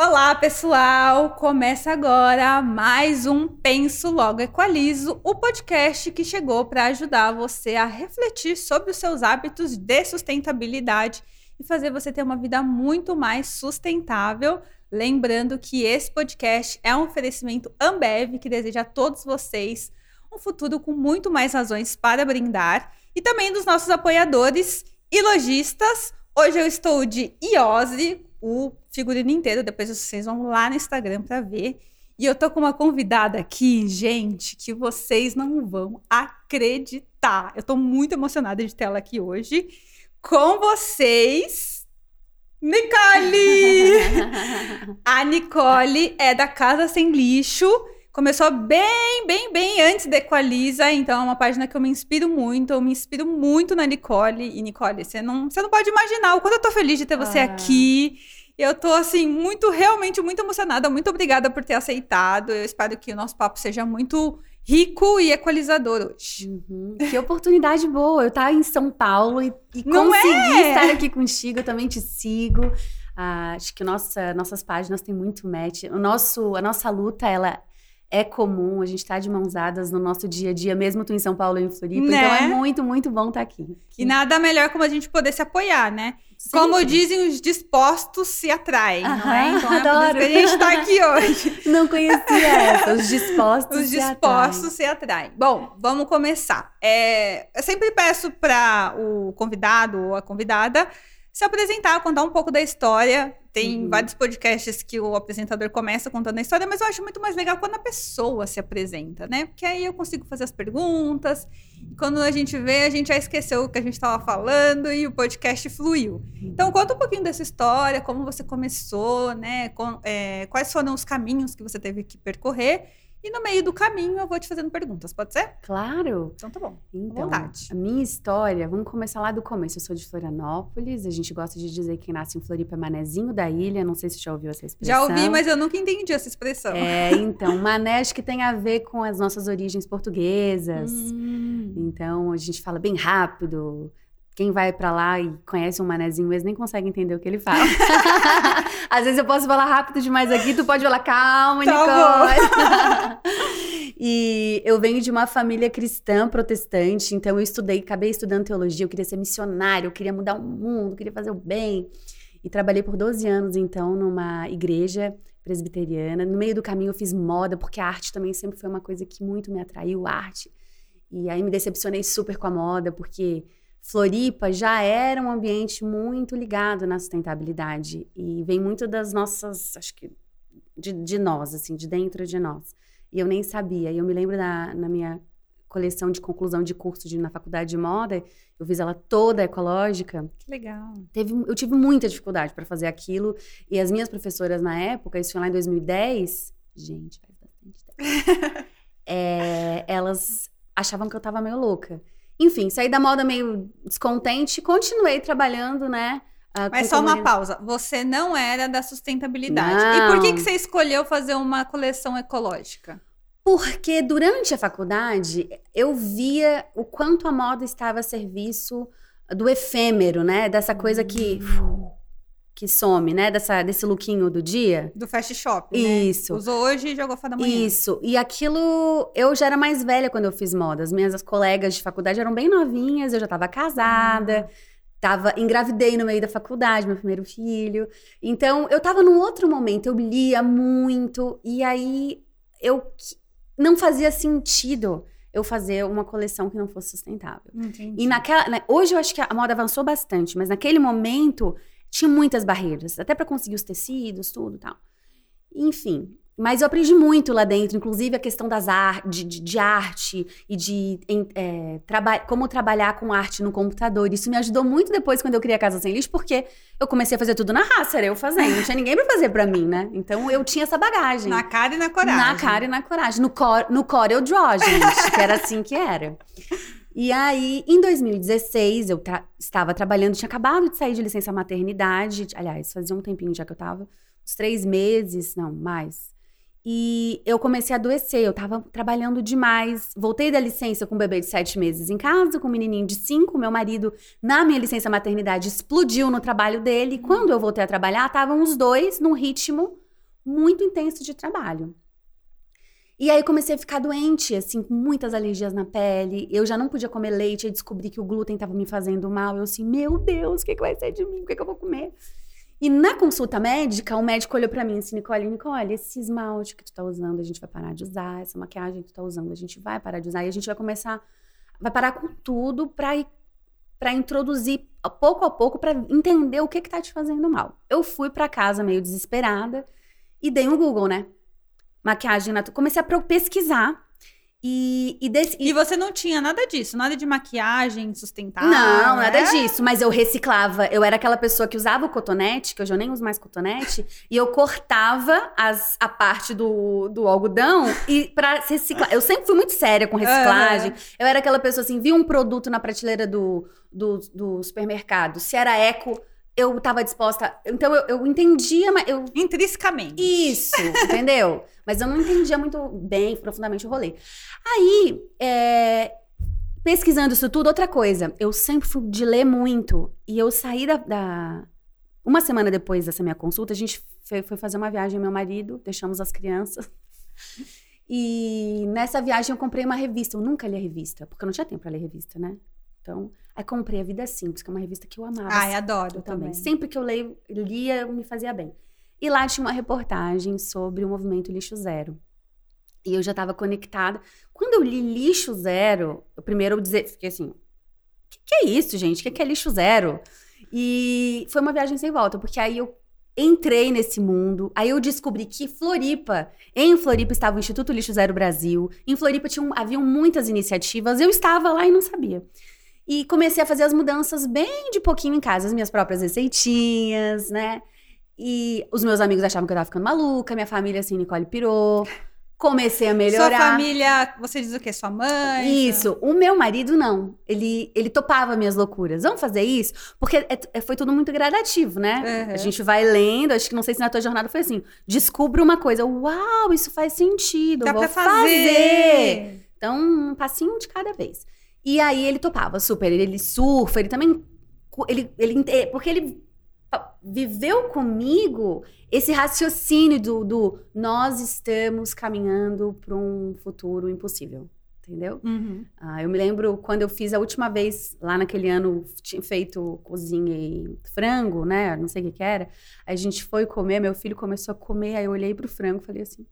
Olá, pessoal! Começa agora mais um Penso Logo Equalizo, o podcast que chegou para ajudar você a refletir sobre os seus hábitos de sustentabilidade e fazer você ter uma vida muito mais sustentável. Lembrando que esse podcast é um oferecimento Ambev que deseja a todos vocês um futuro com muito mais razões para brindar e também dos nossos apoiadores e lojistas. Hoje eu estou de Iose, o figurino inteiro. Depois vocês vão lá no Instagram para ver. E eu tô com uma convidada aqui, gente, que vocês não vão acreditar. Eu tô muito emocionada de ter ela aqui hoje. Com vocês, Nicole! A Nicole é da Casa Sem Lixo. Começou bem, bem, bem antes da Equaliza, então é uma página que eu me inspiro muito, eu me inspiro muito na Nicole. E Nicole, você não, você não pode imaginar o quanto eu tô feliz de ter você ah. aqui. Eu tô, assim, muito, realmente muito emocionada. Muito obrigada por ter aceitado. Eu espero que o nosso papo seja muito rico e equalizador hoje. Uhum. Que oportunidade boa. Eu estar em São Paulo e, e conseguir é? estar aqui contigo. Eu também te sigo. Ah, acho que nossa, nossas páginas têm muito match. O nosso, a nossa luta, ela é comum, a gente está de mãos dadas no nosso dia a dia, mesmo tu em São Paulo e em Floripa. Né? Então é né? muito, muito bom estar tá aqui. E nada melhor como a gente poder se apoiar, né? Sim. Como dizem, os dispostos se atraem, Aham, não é? Então adoro. é isso que a gente está aqui hoje. Não conhecia essa, os dispostos Os dispostos se atraem. Bom, vamos começar. É, eu sempre peço para o convidado ou a convidada se apresentar, contar um pouco da história. Tem uhum. vários podcasts que o apresentador começa contando a história, mas eu acho muito mais legal quando a pessoa se apresenta, né? Porque aí eu consigo fazer as perguntas. Quando a gente vê, a gente já esqueceu o que a gente estava falando e o podcast fluiu. Então, conta um pouquinho dessa história, como você começou, né? Com, é, quais foram os caminhos que você teve que percorrer e no meio do caminho eu vou te fazendo perguntas, pode ser? Claro. Então tá bom. Então, vontade. a minha história, vamos começar lá do começo. Eu sou de Florianópolis, a gente gosta de dizer que quem nasce em Floripa é manezinho da ilha, não sei se você já ouviu essa expressão. Já ouvi, mas eu nunca entendi essa expressão. É, então, mané acho que tem a ver com as nossas origens portuguesas. Hum. Então, a gente fala bem rápido, quem vai para lá e conhece um manezinho mesmo nem consegue entender o que ele fala. Às vezes eu posso falar rápido demais aqui, tu pode falar calma, tá Nicole. e eu venho de uma família cristã protestante, então eu estudei, acabei estudando teologia, eu queria ser missionário, eu queria mudar o mundo, queria fazer o bem. E trabalhei por 12 anos, então, numa igreja presbiteriana. No meio do caminho eu fiz moda, porque a arte também sempre foi uma coisa que muito me atraiu, arte. E aí me decepcionei super com a moda, porque Floripa já era um ambiente muito ligado na sustentabilidade e vem muito das nossas, acho que de, de nós, assim, de dentro de nós. E eu nem sabia. E eu me lembro da, na minha coleção de conclusão de curso de, na faculdade de moda, eu fiz ela toda ecológica. Que legal. Teve, eu tive muita dificuldade para fazer aquilo. E as minhas professoras na época, isso foi lá em 2010, gente, faz bastante tempo. é, elas achavam que eu tava meio louca. Enfim, saí da moda meio descontente, continuei trabalhando, né? Uh, Mas só uma pausa. Você não era da sustentabilidade. Não. E por que, que você escolheu fazer uma coleção ecológica? Porque durante a faculdade eu via o quanto a moda estava a serviço do efêmero, né? Dessa coisa que. Hum que some, né? Dessa, desse lookinho do dia. Do fast shop, né? Isso. Usou hoje e jogou fora da manhã. Isso. E aquilo, eu já era mais velha quando eu fiz moda. As minhas colegas de faculdade eram bem novinhas, eu já estava casada. Hum. Tava, engravidei no meio da faculdade, meu primeiro filho. Então, eu tava num outro momento, eu lia muito, e aí eu não fazia sentido eu fazer uma coleção que não fosse sustentável. Entendi. E naquela. Hoje eu acho que a moda avançou bastante, mas naquele momento tinha muitas barreiras, até para conseguir os tecidos, tudo tal. Enfim, mas eu aprendi muito lá dentro, inclusive a questão das ar de, de, de arte e de é, traba como trabalhar com arte no computador. Isso me ajudou muito depois quando eu criei a Casa Sem Lixo, porque eu comecei a fazer tudo na raça, era eu fazendo. Não tinha ninguém para fazer para mim, né? Então eu tinha essa bagagem. Na cara e na coragem. Na cara e na coragem. No core, no core eu draw, gente, que era assim que era. E aí, em 2016, eu tra estava trabalhando, tinha acabado de sair de licença maternidade. Aliás, fazia um tempinho já que eu estava, uns três meses, não, mais. E eu comecei a adoecer, eu estava trabalhando demais. Voltei da licença com um bebê de sete meses em casa, com um menininho de cinco. Meu marido, na minha licença maternidade, explodiu no trabalho dele. Quando eu voltei a trabalhar, estavam os dois num ritmo muito intenso de trabalho. E aí comecei a ficar doente, assim, com muitas alergias na pele. Eu já não podia comer leite, e descobri que o glúten estava me fazendo mal. Eu assim, meu Deus, o que, que vai ser de mim? O que, que eu vou comer? E na consulta médica, o médico olhou para mim assim, Nicole, Nicole, esse esmalte que tu tá usando, a gente vai parar de usar. Essa maquiagem que tu tá usando, a gente vai parar de usar. E a gente vai começar, vai parar com tudo pra, pra introduzir pouco a pouco, para entender o que que tá te fazendo mal. Eu fui para casa meio desesperada e dei um Google, né? Maquiagem natural. Comecei a pesquisar. E, e, desse, e, e, você não tinha nada disso, nada de maquiagem sustentável? Não, nada é? disso. Mas eu reciclava. Eu era aquela pessoa que usava o cotonete, que hoje eu nem uso mais cotonete, e eu cortava as, a parte do, do algodão e para reciclar. Eu sempre fui muito séria com reciclagem. Uhum. Eu era aquela pessoa assim, via um produto na prateleira do, do, do supermercado. Se era eco, eu estava disposta. Então eu, eu entendia, mas eu. Intrinsecamente. Isso, entendeu? Mas eu não entendia muito bem, profundamente o rolê. Aí, é, pesquisando isso tudo, outra coisa. Eu sempre fui de ler muito. E eu saí da, da. Uma semana depois dessa minha consulta, a gente foi, foi fazer uma viagem, meu marido, deixamos as crianças. E nessa viagem eu comprei uma revista. Eu nunca li a revista, porque eu não tinha tempo para ler revista, né? Então, aí comprei A Vida Simples, que é uma revista que eu amava. Ai, adoro também. também. Sempre que eu leio, lia, me fazia bem. E lá tinha uma reportagem sobre o movimento Lixo Zero. E eu já estava conectada. Quando eu li Lixo Zero, eu primeiro eu dizer, fiquei assim: o que, que, é isso, gente? O que, que é Lixo Zero? E foi uma viagem sem volta, porque aí eu entrei nesse mundo. Aí eu descobri que Floripa, em Floripa estava o Instituto Lixo Zero Brasil. Em Floripa tinham, haviam muitas iniciativas. Eu estava lá e não sabia. E comecei a fazer as mudanças bem de pouquinho em casa, as minhas próprias receitinhas, né? E os meus amigos achavam que eu tava ficando maluca, minha família, assim, Nicole pirou. Comecei a melhorar. Sua família, você diz o quê? Sua mãe? Isso. O meu marido, não. Ele, ele topava minhas loucuras. Vamos fazer isso? Porque é, é, foi tudo muito gradativo, né? Uhum. A gente vai lendo, acho que não sei se na tua jornada foi assim. Descubra uma coisa. Uau, isso faz sentido. Dá vou pra fazer. fazer. Então, um passinho de cada vez. E aí ele topava super. Ele, ele surfa, ele também. Ele, ele, porque ele viveu comigo esse raciocínio do, do nós estamos caminhando para um futuro impossível. Entendeu? Uhum. Ah, eu me lembro quando eu fiz a última vez, lá naquele ano, tinha feito cozinha e frango, né? Não sei o que, que era. A gente foi comer, meu filho começou a comer, aí eu olhei pro frango e falei assim: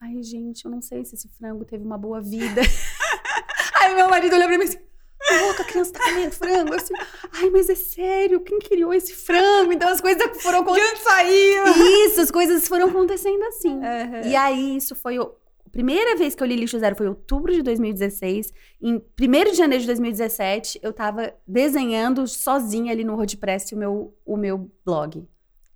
ai, gente, eu não sei se esse frango teve uma boa vida. Aí meu marido olhou pra mim assim, louca, a criança tá comendo frango. Assim, ai, mas é sério, quem criou esse frango? Então as coisas foram acontecendo. De saiu? Isso, as coisas foram acontecendo assim. Uhum. E aí, isso foi o. A primeira vez que eu li Lixo Zero foi em outubro de 2016. Em 1 de janeiro de 2017, eu tava desenhando sozinha ali no WordPress o meu, o meu blog.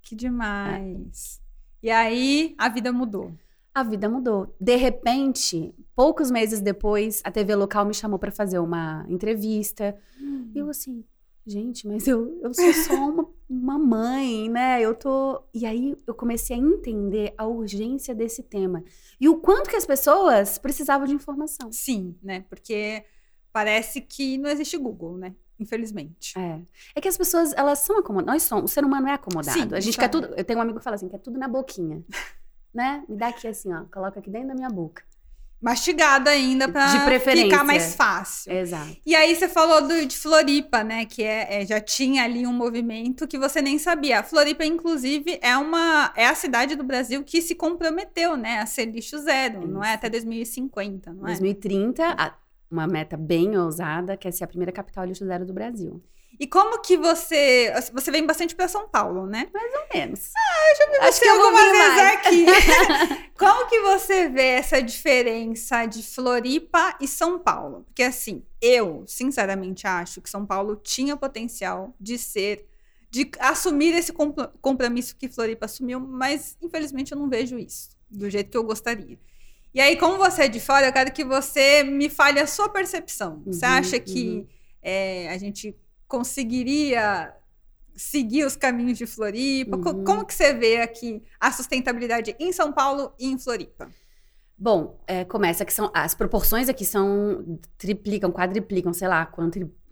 Que demais. É. E aí, a vida mudou a vida mudou. De repente, poucos meses depois, a TV local me chamou para fazer uma entrevista. Hum. E eu assim, gente, mas eu, eu sou só uma, uma mãe, né? Eu tô. E aí eu comecei a entender a urgência desse tema. E o quanto que as pessoas precisavam de informação. Sim, né? Porque parece que não existe Google, né? Infelizmente. É. É que as pessoas, elas são acomodadas. Nós somos. O ser humano é acomodado. Sim, a gente quer tudo. Eu tenho um amigo que fala assim: quer tudo na boquinha né? Me dá aqui assim, ó. Coloca aqui dentro da minha boca. Mastigada ainda pra ficar mais fácil. Exato. E aí você falou do, de Floripa, né? Que é, é, já tinha ali um movimento que você nem sabia. A Floripa, inclusive, é uma é a cidade do Brasil que se comprometeu, né? A ser lixo zero, Isso. não é? Até 2050, não é? 2030, uma meta bem ousada, que é ser a primeira capital lixo zero do Brasil. E como que você. Você vem bastante para São Paulo, né? Mais ou menos. Ah, eu já vi Acho você algumas vezes aqui. como que você vê essa diferença de Floripa e São Paulo? Porque, assim, eu, sinceramente, acho que São Paulo tinha potencial de ser. de assumir esse compromisso que Floripa assumiu, mas, infelizmente, eu não vejo isso do jeito que eu gostaria. E aí, como você é de fora, eu quero que você me fale a sua percepção. Você uhum, acha que uhum. é, a gente conseguiria seguir os caminhos de Floripa? Uhum. Como que você vê aqui a sustentabilidade em São Paulo e em Floripa? Bom, é, começa que são as proporções aqui são triplicam, quadriplicam, sei lá,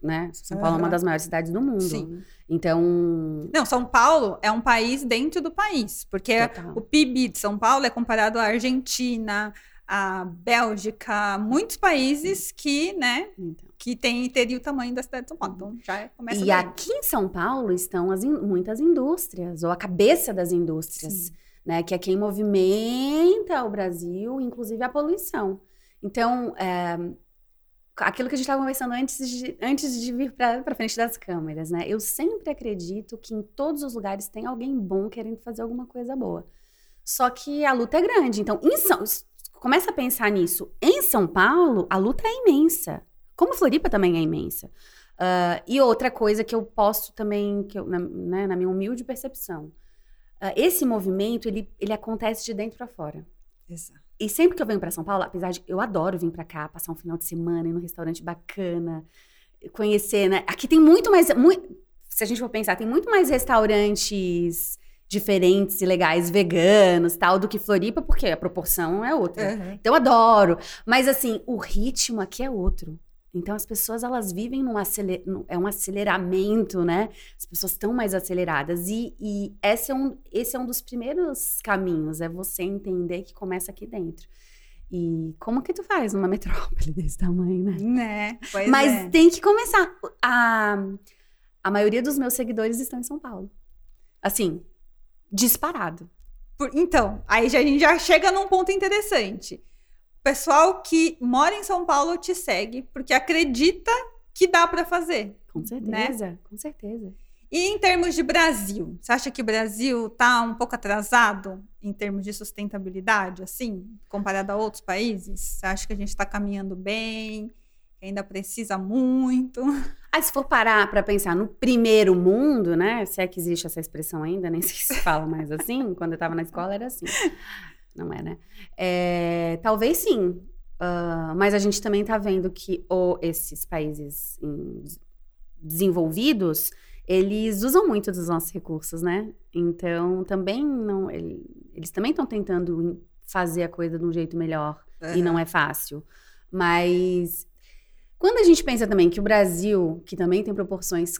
né? São Paulo uhum. é uma das maiores cidades do mundo. Sim. Então. Não, São Paulo é um país dentro do país, porque Total. o PIB de São Paulo é comparado à Argentina, à Bélgica, muitos países que, né? Então. Que tem, teria o tamanho da cidade de São Paulo. Então já começa. E daí. aqui em São Paulo estão as in, muitas indústrias, ou a cabeça das indústrias, Sim. né? Que é quem movimenta o Brasil, inclusive a poluição. Então, é, aquilo que a gente estava conversando antes de, antes de vir para frente das câmeras, né? Eu sempre acredito que em todos os lugares tem alguém bom querendo fazer alguma coisa boa. Só que a luta é grande. Então, em São, começa a pensar nisso. Em São Paulo, a luta é imensa. Como Floripa também é imensa. Uh, e outra coisa que eu posso também, que eu, na, né, na minha humilde percepção, uh, esse movimento ele, ele acontece de dentro para fora. Exato. E sempre que eu venho para São Paulo, apesar de eu adoro vir para cá, passar um final de semana em um restaurante bacana, conhecer, né? Aqui tem muito mais, muito, se a gente for pensar, tem muito mais restaurantes diferentes e legais veganos, tal, do que Floripa, porque a proporção é outra. Uhum. Então eu adoro, mas assim, o ritmo aqui é outro. Então as pessoas elas vivem num aceler... é um aceleramento, né? As pessoas estão mais aceleradas e, e esse, é um, esse é um dos primeiros caminhos, é você entender que começa aqui dentro. E como que tu faz numa metrópole desse tamanho, né? Né? Pois Mas é. tem que começar. A, a maioria dos meus seguidores estão em São Paulo. Assim, disparado. Por, então, aí já, a gente já chega num ponto interessante pessoal que mora em São Paulo te segue porque acredita que dá para fazer. Com né? certeza, né? com certeza. E em termos de Brasil, você acha que o Brasil está um pouco atrasado em termos de sustentabilidade, assim, comparado a outros países? Você acha que a gente está caminhando bem? Ainda precisa muito? Ah, se for parar para pensar no primeiro mundo, né? Se é que existe essa expressão ainda, nem sei se fala mais assim. Quando eu estava na escola era assim não é, né? É, talvez sim, uh, mas a gente também está vendo que ou esses países desenvolvidos eles usam muito dos nossos recursos, né? Então também não, ele, eles também estão tentando fazer a coisa de um jeito melhor uhum. e não é fácil. Mas quando a gente pensa também que o Brasil, que também tem proporções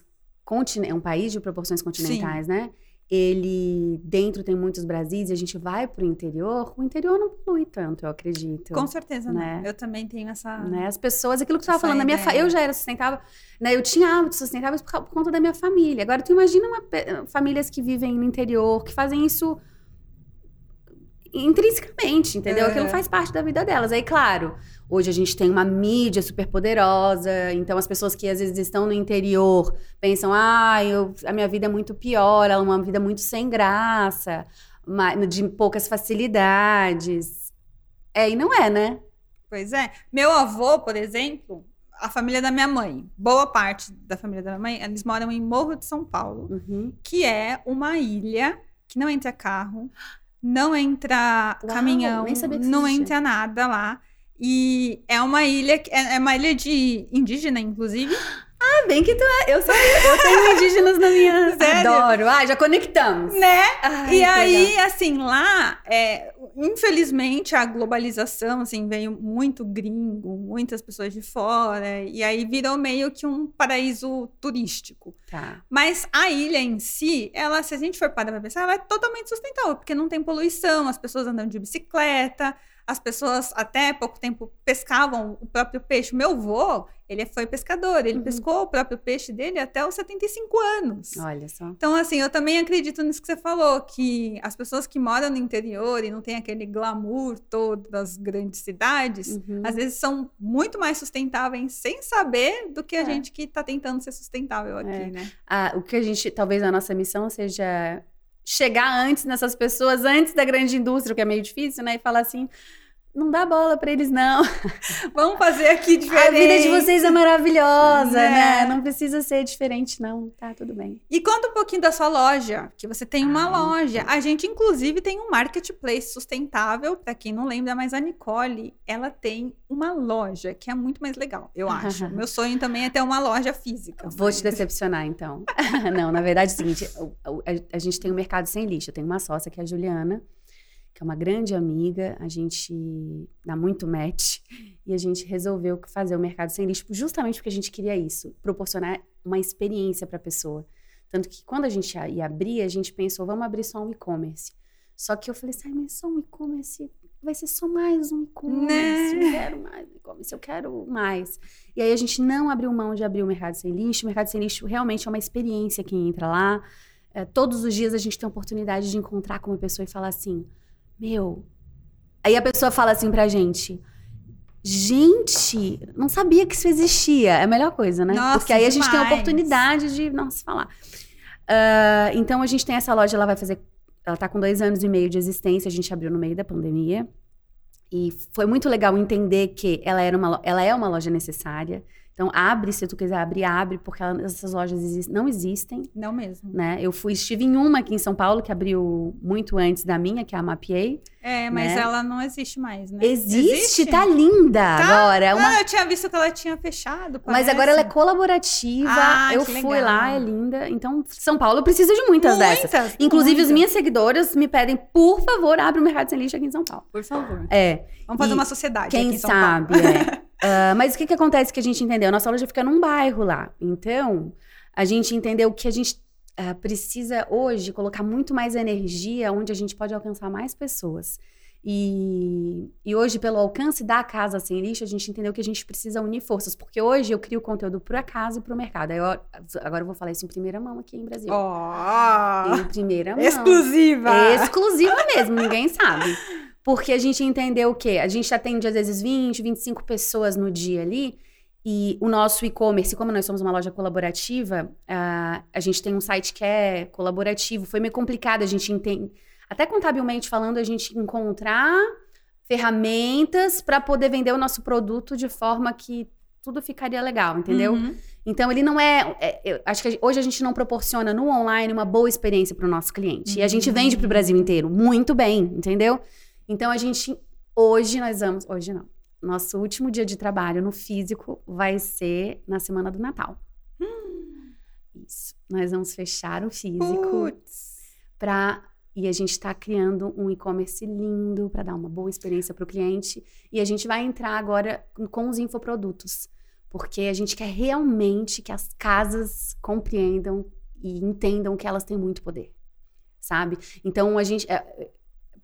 é um país de proporções continentais, Sim. né? ele dentro tem muitos Brasis e a gente vai para o interior, o interior não polui tanto, eu acredito. Com certeza, né? Eu também tenho essa. Né? As pessoas, aquilo que você estava falando, minha fa... eu já era sustentável, né? Eu tinha hábitos sustentáveis por, por conta da minha família. Agora, tu imagina uma, famílias que vivem no interior, que fazem isso intrinsecamente, entendeu? É. Aquilo faz parte da vida delas. Aí, claro, hoje a gente tem uma mídia super poderosa, então as pessoas que às vezes estão no interior pensam, ah, eu, a minha vida é muito pior, ela é uma vida muito sem graça, de poucas facilidades. É, e não é, né? Pois é. Meu avô, por exemplo, a família da minha mãe, boa parte da família da minha mãe, eles moram em Morro de São Paulo, uhum. que é uma ilha que não entra carro, não entra Uau, caminhão, não entra nada lá. E é uma ilha, é, é uma ilha de indígena, inclusive. Ah, bem que tu é. Eu sou eu tenho indígenas na minha. Sério? Adoro. Ah, já conectamos. Né? Ai, e aí, legal. assim, lá, é, infelizmente, a globalização, assim, veio muito gringo, muitas pessoas de fora, e aí virou meio que um paraíso turístico. Tá. Mas a ilha em si, ela, se a gente for parar pra pensar, ela é totalmente sustentável, porque não tem poluição, as pessoas andam de bicicleta, as pessoas até pouco tempo pescavam o próprio peixe. Meu avô, ele foi pescador, ele uhum. pescou o próprio peixe dele até os 75 anos. Olha só. Então, assim, eu também acredito nisso que você falou, que as pessoas que moram no interior e não tem aquele glamour todo das grandes cidades, uhum. às vezes são muito mais sustentáveis sem saber do que a é. gente que está tentando ser sustentável aqui, é. né? Ah, o que a gente, talvez a nossa missão seja chegar antes nessas pessoas, antes da grande indústria, que é meio difícil, né? E falar assim: não dá bola para eles, não. Vamos fazer aqui diferente. A vida de vocês é maravilhosa, né? né? Não precisa ser diferente, não. Tá, tudo bem. E conta um pouquinho da sua loja, que você tem uma ah, loja. A gente, inclusive, tem um marketplace sustentável. Para quem não lembra, mas a Nicole, ela tem uma loja, que é muito mais legal, eu acho. Meu sonho também é ter uma loja física. Vou mas... te decepcionar, então. não, na verdade é o seguinte, a, a, a gente tem um mercado sem lixo. Eu tenho uma sócia, que é a Juliana, que é uma grande amiga, a gente dá muito match e a gente resolveu fazer o mercado sem lixo justamente porque a gente queria isso, proporcionar uma experiência para a pessoa. Tanto que quando a gente ia abrir, a gente pensou, vamos abrir só um e-commerce. Só que eu falei assim, mas só um e-commerce vai ser só mais um e-commerce. Né? Eu quero mais e-commerce, eu quero mais. E aí a gente não abriu mão de abrir o Mercado Sem Lixo. O Mercado Sem Lixo realmente é uma experiência quem entra lá. É, todos os dias a gente tem a oportunidade de encontrar com uma pessoa e falar assim, meu... Aí a pessoa fala assim pra gente, gente, não sabia que isso existia. É a melhor coisa, né? Nossa, Porque aí demais. a gente tem a oportunidade de, nossa, falar. Uh, então a gente tem essa loja, ela vai fazer ela está com dois anos e meio de existência, a gente abriu no meio da pandemia. E foi muito legal entender que ela, era uma, ela é uma loja necessária. Então, abre, se tu quiser abrir, abre, porque ela, essas lojas exist, não existem. Não mesmo. Né? Eu fui, estive em uma aqui em São Paulo, que abriu muito antes da minha, que é a Mapiei. É, mas né? ela não existe mais, né? Existe, existe? tá linda Tá? agora. Uma... Ah, eu tinha visto que ela tinha fechado. Mas parece. agora ela é colaborativa. Ah, eu fui legal. lá, é linda. Então, São Paulo precisa de muitas, dessas. Muitas, Inclusive, as muitas. minhas seguidoras me pedem, por favor, abre o Mercado Sem Lixo aqui em São Paulo. Por favor. É. Vamos fazer E uma sociedade Quem aqui em São sabe, Paulo. é. Ah, mas o que, que acontece que a gente entendeu? Nossa loja fica num bairro lá. Então, a gente entendeu que a gente ah, precisa hoje colocar muito mais energia onde a gente pode alcançar mais pessoas. E, e hoje, pelo alcance da Casa Sem Lixo, a gente entendeu que a gente precisa unir forças. Porque hoje eu crio conteúdo para casa e para o mercado. Eu- agora eu vou falar isso em primeira mão aqui em Brasil. Ó, Em primeira mão. exclusiva. Exclusiva mesmo, ninguém sabe. Porque a gente entendeu o quê? A gente atende às vezes 20, 25 pessoas no dia ali. E o nosso e-commerce, como nós somos uma loja colaborativa, ah, a gente tem um site que é colaborativo. Foi meio complicado a gente entender. Até contabilmente falando, a gente encontrar ferramentas para poder vender o nosso produto de forma que tudo ficaria legal, entendeu? Uhum. Então, ele não é, é- acho que hoje a gente não proporciona no online uma boa experiência para o nosso cliente. E a gente vende para o Brasil inteiro muito bem, entendeu? Então, a gente. Hoje nós vamos. Hoje não. Nosso último dia de trabalho no físico vai ser na semana do Natal. Isso. Nós vamos fechar o físico para. E a gente está criando um e-commerce lindo para dar uma boa experiência para o cliente. E a gente vai entrar agora com os infoprodutos. Porque a gente quer realmente que as casas compreendam e entendam que elas têm muito poder. Sabe? Então a gente. é,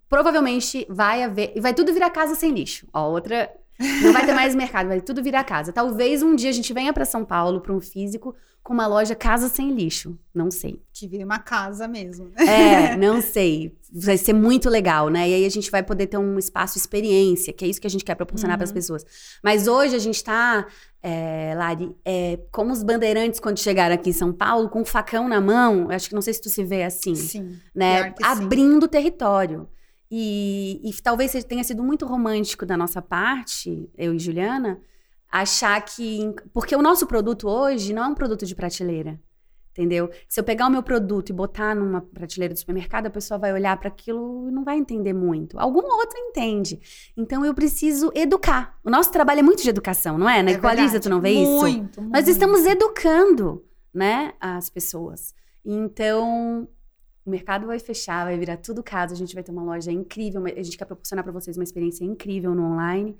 provavelmente vai haver. E vai tudo virar casa sem lixo. Ó, outra. Não vai ter mais mercado, vai tudo virar casa. Talvez um dia a gente venha para São Paulo, para um físico, com uma loja casa sem lixo. Não sei. Que vira uma casa mesmo. É, não sei. Vai ser muito legal, né? E aí a gente vai poder ter um espaço experiência, que é isso que a gente quer proporcionar para as pessoas. Mas hoje a gente tá, é, Lari, é, como os bandeirantes quando chegaram aqui em São Paulo, com o facão na mão, acho que não sei se tu se vê assim, Sim. né? sim. Abrindo o território. E, e talvez tenha sido muito romântico da nossa parte, eu e Juliana, achar que. Porque o nosso produto hoje não é um produto de prateleira. Entendeu? Se eu pegar o meu produto e botar numa prateleira do supermercado, a pessoa vai olhar para aquilo e não vai entender muito. Algum outro entende. Então eu preciso educar. O nosso trabalho é muito de educação, não é? Na É Equaliza, tu não vê isso? Muito, Nós muito. estamos educando, né, as pessoas. Então, o mercado vai fechar, vai virar tudo casa, a gente vai ter uma loja incrível, a gente quer proporcionar para vocês uma experiência incrível no online.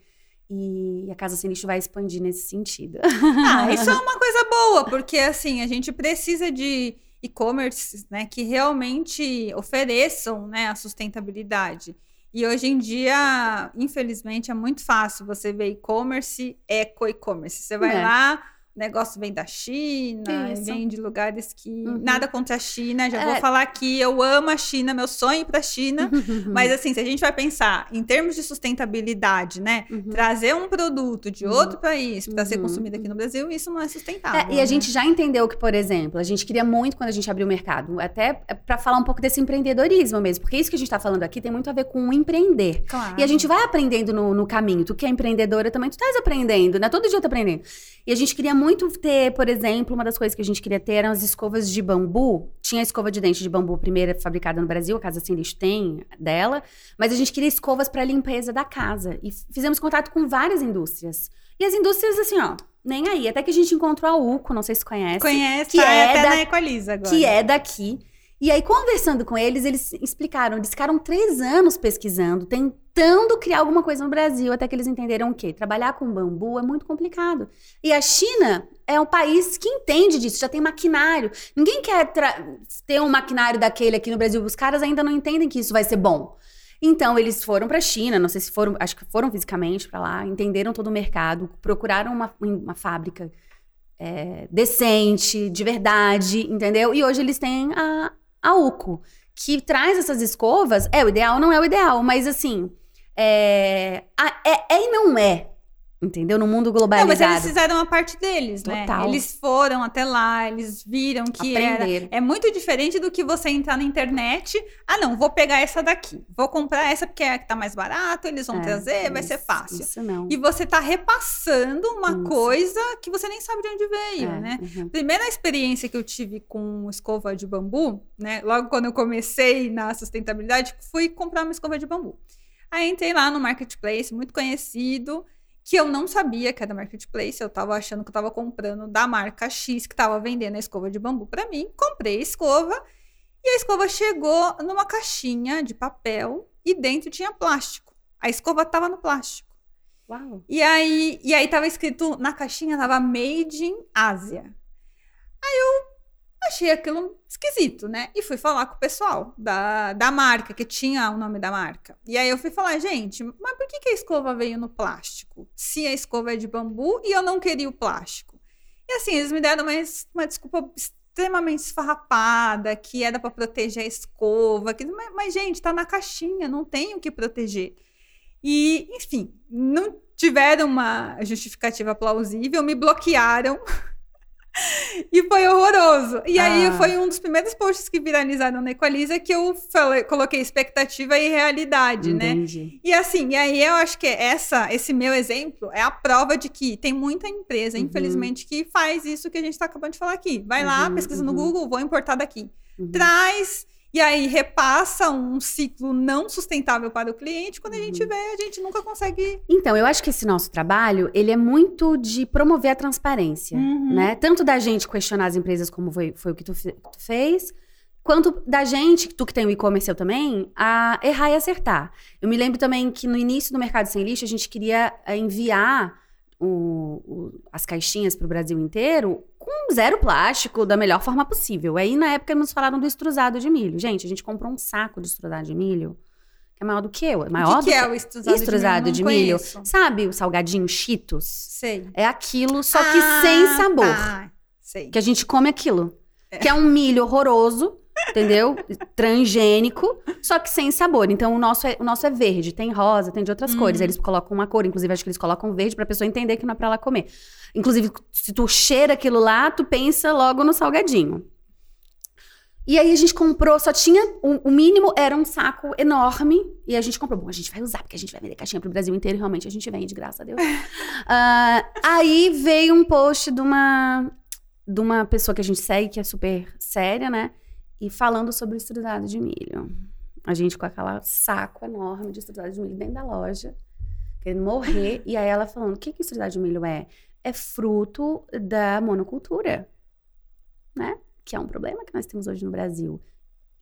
E a Casa Sem Lixo vai expandir nesse sentido. Ah, isso é uma coisa boa, porque assim, a gente precisa de e-commerces, né, que realmente ofereçam, né, a sustentabilidade. E hoje em dia, infelizmente, é muito fácil você ver e-commerce, eco-e-commerce. Você vai É. lá, negócio vem da China, Isso. vem de lugares que Uhum. nada contra a China. Já É. vou falar aqui, eu amo a China, meu sonho é para a China. Mas assim, se a gente vai pensar em termos de sustentabilidade, né? Uhum. Trazer um produto de Uhum. outro país para ser Uhum. consumido aqui no Brasil, isso não é sustentável. É, e a né? gente já entendeu que, por exemplo, a gente queria muito quando a gente abriu o mercado, até para falar um pouco desse empreendedorismo mesmo, porque isso que a gente está falando aqui tem muito a ver com o empreender. Claro. E a gente vai aprendendo no, no caminho. Tu que é empreendedora também, tu estás aprendendo, né? Todo dia tá aprendendo. E a gente queria muito ter, por exemplo, uma das coisas que a gente queria ter eram as escovas de bambu. Tinha a escova de dente de bambu primeira fabricada no Brasil, a Casa Sem Lixo tem dela. Mas a gente queria escovas para limpeza da casa. E fizemos contato com várias indústrias. E as indústrias, assim, ó, nem aí. Até que a gente encontrou a Uco, não sei se conhece. conhece, que tá é até da- na Equaliza agora. que é daqui. E aí, conversando com eles, eles explicaram, eles ficaram três anos pesquisando, tentando criar alguma coisa no Brasil, até que eles entenderam que trabalhar com bambu é muito complicado. E a China é um país que entende disso, já tem maquinário. Ninguém quer ter um maquinário daquele aqui no Brasil. Os caras ainda não entendem que isso vai ser bom. Então, eles foram para a China, não sei se foram, acho que foram fisicamente para lá, entenderam todo o mercado, procuraram uma, uma fábrica é, decente, de verdade, entendeu? E hoje eles têm a, a UCO, que traz essas escovas. É o ideal, não é o ideal, mas assim. É, é, é e não é. Entendeu? No mundo globalizado. Não, mas eles fizeram a parte deles, né? Total. Eles foram até lá, eles viram que era, é muito diferente do que você entrar na internet. Ah, não, vou pegar essa daqui. Vou comprar essa porque é a que tá mais barato, eles vão é, trazer, isso, vai ser fácil. Isso não. E você tá repassando uma isso. coisa que você nem sabe de onde veio, é, né? Uhum. Primeira experiência que eu tive com escova de bambu, né? Logo quando eu comecei na sustentabilidade, fui comprar uma escova de bambu. Aí entrei lá no marketplace, muito conhecido que eu não sabia que era marketplace, eu tava achando que eu tava comprando da marca X que tava vendendo a escova de bambu para mim. Comprei a escova e a escova chegou numa caixinha de papel e dentro tinha plástico. A escova tava no plástico. Uau. E aí, e aí tava escrito na caixinha tava made in Ásia. Aí eu achei aquilo esquisito, né? E fui falar com o pessoal da, da marca, que tinha o nome da marca. E aí eu fui falar, gente, mas por que, que a escova veio no plástico? Se a escova é de bambu e eu não queria o plástico. E assim, eles me deram uma, uma desculpa extremamente esfarrapada, que era para proteger a escova. Que, mas, mas, gente, tá na caixinha, não tem o que proteger. E, enfim, não tiveram uma justificativa plausível, me bloquearam E foi horroroso. E ah. aí foi um dos primeiros posts que viralizaram na Equaliza que eu falei, coloquei expectativa e realidade, né? Entendi. né? E assim, e aí eu acho que essa, esse meu exemplo é a prova de que tem muita empresa, uhum. infelizmente, que faz isso que a gente está acabando de falar aqui. Vai uhum, lá, pesquisa uhum. no Google, vou importar daqui. Uhum. Traz e aí repassa um ciclo não sustentável para o cliente. Quando a gente uhum. vê, a gente nunca consegue. Então, eu acho que esse nosso trabalho, ele é muito de promover a transparência, uhum. né? Tanto da gente questionar as empresas como foi, foi o que tu, tu fez, quanto da gente, tu que tem o e-commerce eu também, a errar e acertar. Eu me lembro também que no início do Mercado Sem Lixo, a gente queria eh, enviar o, o, as caixinhas para o Brasil inteiro com zero plástico, da melhor forma possível. Aí, na época, nos falaram do extrusado de milho. Gente, a gente comprou um saco de extrusado de milho que é maior do que eu. É maior o que, que é o extrusado de milho? De milho. Sabe o salgadinho Cheetos? Sei. É aquilo, só que ah, sem sabor. Ah, sei. Que a gente come aquilo. É. Que é um milho horroroso entendeu? Transgênico, só que sem sabor. Então o nosso é, o nosso é verde, tem rosa, tem de outras uhum. cores. Eles colocam uma cor, inclusive acho que eles colocam verde pra pessoa entender que não é pra ela comer. Inclusive, se tu cheira aquilo lá, tu pensa logo no salgadinho. E aí a gente comprou, só tinha. O, o, mínimo era um saco enorme. E a gente comprou. Bom, a gente vai usar, porque a gente vai vender caixinha pro Brasil inteiro. E realmente a gente vende, graças a Deus. uh, aí veio um post de uma, de uma pessoa que a gente segue, que é super séria, né? E falando sobre o extrusado de milho. A gente com aquela saco enorme de extrusado de milho dentro da loja, querendo morrer. e aí ela falando: o que, que extrusado de milho é? É fruto da monocultura, né? Que é um problema que nós temos hoje no Brasil.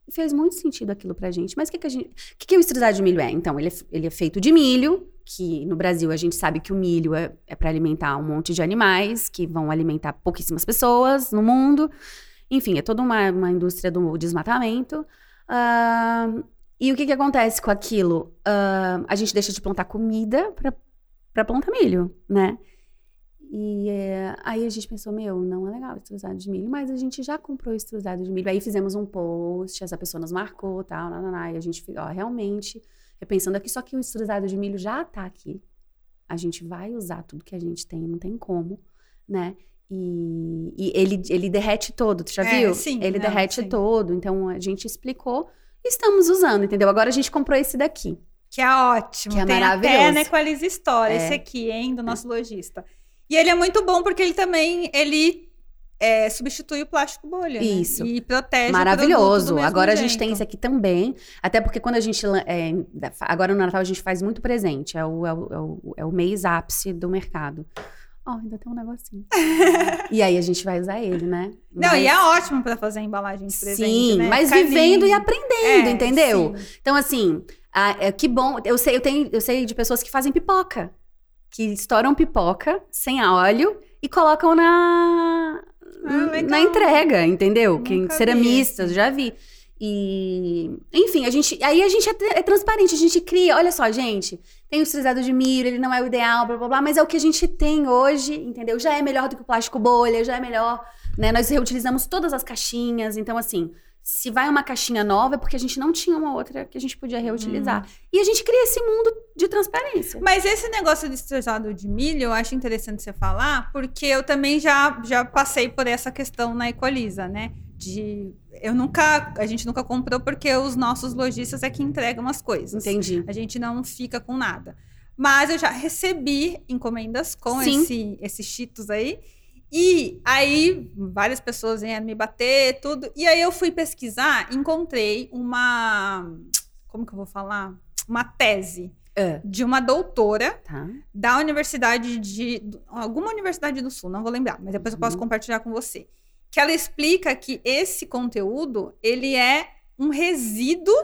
Fez muito sentido aquilo pra gente. Mas o que, que a gente. O que, que o extrusado de milho é? Então, ele é, ele é feito de milho, que no Brasil a gente sabe que o milho é, é para alimentar um monte de animais, que vão alimentar pouquíssimas pessoas no mundo. Enfim, é toda uma, uma indústria do desmatamento. Uh, e o que, que acontece com aquilo? Uh, a gente deixa de plantar comida para plantar milho, né? E é, aí a gente pensou, meu, não é legal extrusado de milho, mas a gente já comprou extrusado de milho. Aí fizemos um post, essa pessoa nos marcou, tal, nananá, e a gente, ó, realmente, repensando aqui, só que o extrusado de milho já tá aqui. A gente vai usar tudo que a gente tem, não tem como, né? E, e, ele, ele derrete todo, tu já é, viu? Sim. Ele não, derrete sim. todo. Então a gente explicou e estamos usando, entendeu? Agora a gente comprou esse daqui. Que é ótimo. Que é Tem maravilhoso. até na Equalize Store, é. esse aqui, hein, do nosso lojista. E ele é muito bom porque ele também ele é, substitui o plástico bolha. Né? Isso. Né? E protege Maravilhoso. Agora jeito. a gente tem esse aqui também. Até porque quando a gente. É, agora no Natal a gente faz muito presente. É o, é o, é o, é o mês ápice do mercado. Ó, oh, ainda tem um negocinho. e aí a gente vai usar ele, né? Não, mas... e é ótimo para fazer embalagem de presente, Sim, né? mas vivendo e aprendendo, é, entendeu? Sim. Então, assim, ah, é, que bom. Eu sei, eu, tenho, eu sei de pessoas que fazem pipoca. Que estouram pipoca sem óleo e colocam na, ah, na entrega, entendeu? Quem, ceramistas, já vi. E, enfim, a gente, aí a gente é, é, transparente, a gente cria, olha só, gente, tem o estilizado de milho, ele não é o ideal, blá blá blá, mas é o que a gente tem hoje, entendeu? Já é melhor do que o plástico bolha, já é melhor, né? Nós reutilizamos todas as caixinhas, então assim, se vai uma caixinha nova é porque a gente não tinha uma outra que a gente podia reutilizar. Hum. E a gente cria esse mundo de transparência. Mas esse negócio de estilizado de milho, eu acho interessante você falar, porque eu também já, já passei por essa questão na Equaliza, né? De eu nunca, a gente nunca comprou porque os nossos lojistas é que entregam as coisas. Entendi. A gente não fica com nada. Mas eu já recebi encomendas com Sim. esse, esses cheetos aí. E aí, várias pessoas vieram me bater, tudo. E aí eu fui pesquisar, encontrei uma. Como que eu vou falar? Uma tese. Uh. De uma doutora tá. da universidade de. Alguma universidade do sul, não vou lembrar, mas depois uhum. eu posso uhum. compartilhar com você que ela explica que esse conteúdo ele é um resíduo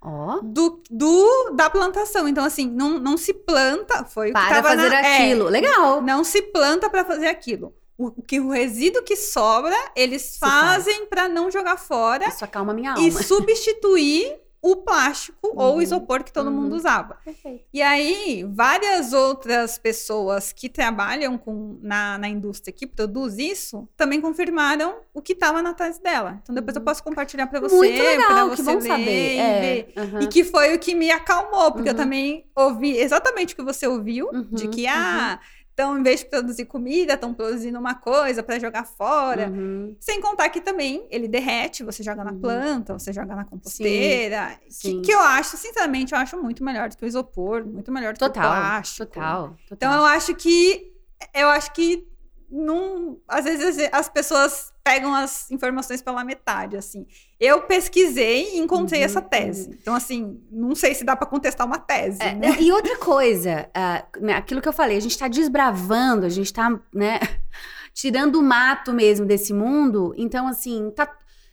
oh. do, do, da plantação. Então, assim, não, não se planta. Foi para fazer na, é, aquilo. É, Legal. Não se planta para fazer aquilo. O, que o resíduo que sobra, eles fazem faz. para não jogar fora. Isso acalma minha alma. E substituir o plástico uhum. ou o isopor que todo uhum. mundo usava. Perfeito. E aí, várias outras pessoas que trabalham com, na, na indústria que produz isso também confirmaram o que estava na tese dela. Então, depois uhum. eu posso compartilhar para você, para você que ler saber. É. E que foi o que me acalmou, porque eu uhum. também ouvi exatamente o que você ouviu, de uhum. que, ah uhum. Então, em vez de produzir comida, estão produzindo uma coisa para jogar fora. Uhum. Sem contar que também ele derrete, você joga na uhum. planta, você joga na composteira. Sim, que, que, eu acho, sinceramente, eu acho muito melhor do que o isopor, muito melhor do total, que o plástico. Total, total. Então, eu acho que eu acho que não, às vezes as pessoas pegam as informações pela metade, assim. Eu pesquisei e encontrei uhum, essa tese. Então, assim, não sei se dá para contestar uma tese. É, né? E outra coisa, uh, aquilo que eu falei, a gente está desbravando, a gente está, né, tirando o mato mesmo desse mundo. Então, assim, tá.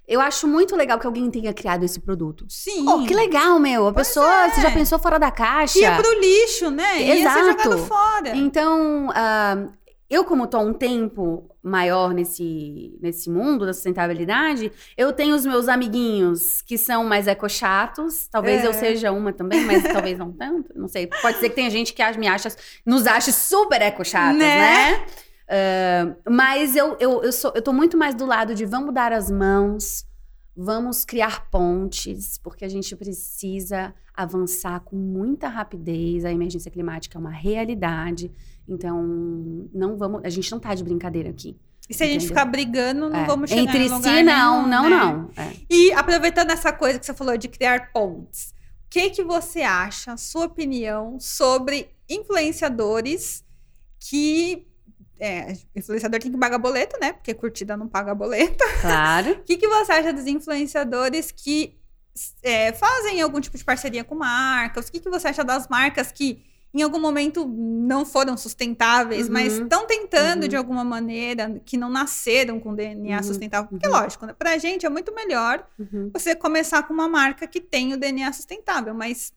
Eu acho muito legal que alguém tenha criado esse produto. Sim. Oh, que legal, meu. A pois pessoa, é. você já pensou fora da caixa. Ia pro lixo, né? Exato. Ia ser jogado fora. Então, uh, eu, como estou há um tempo maior nesse, nesse mundo da sustentabilidade, eu tenho os meus amiguinhos que são mais ecochatos. Talvez é. eu seja uma também, mas talvez não tanto. Não sei. Pode ser que tenha gente que me acha, nos ache super ecochatas, né? né? Uh, mas eu, eu, eu, sou, eu tô muito mais do lado de vamos dar as mãos, vamos criar pontes, porque a gente precisa avançar com muita rapidez. A emergência climática é uma realidade. Então, não vamos. A gente não tá de brincadeira aqui. E se a gente ficar brigando, não é. vamos chegar Entre em lugar si, não, nenhum, não, né? não. É. E aproveitando essa coisa que você falou de criar pontes, o que, que você acha, sua opinião, sobre influenciadores que. É, influenciador tem que pagar boleto, né? Porque curtida não paga boleto. Claro. O que, que você acha dos influenciadores que é, fazem algum tipo de parceria com marcas? O que, que você acha das marcas que em algum momento não foram sustentáveis, uhum. mas estão tentando uhum. de alguma maneira, que não nasceram com DNA uhum. sustentável. Porque, uhum. lógico, né, pra gente é muito melhor uhum. você começar com uma marca que tem o DNA sustentável, mas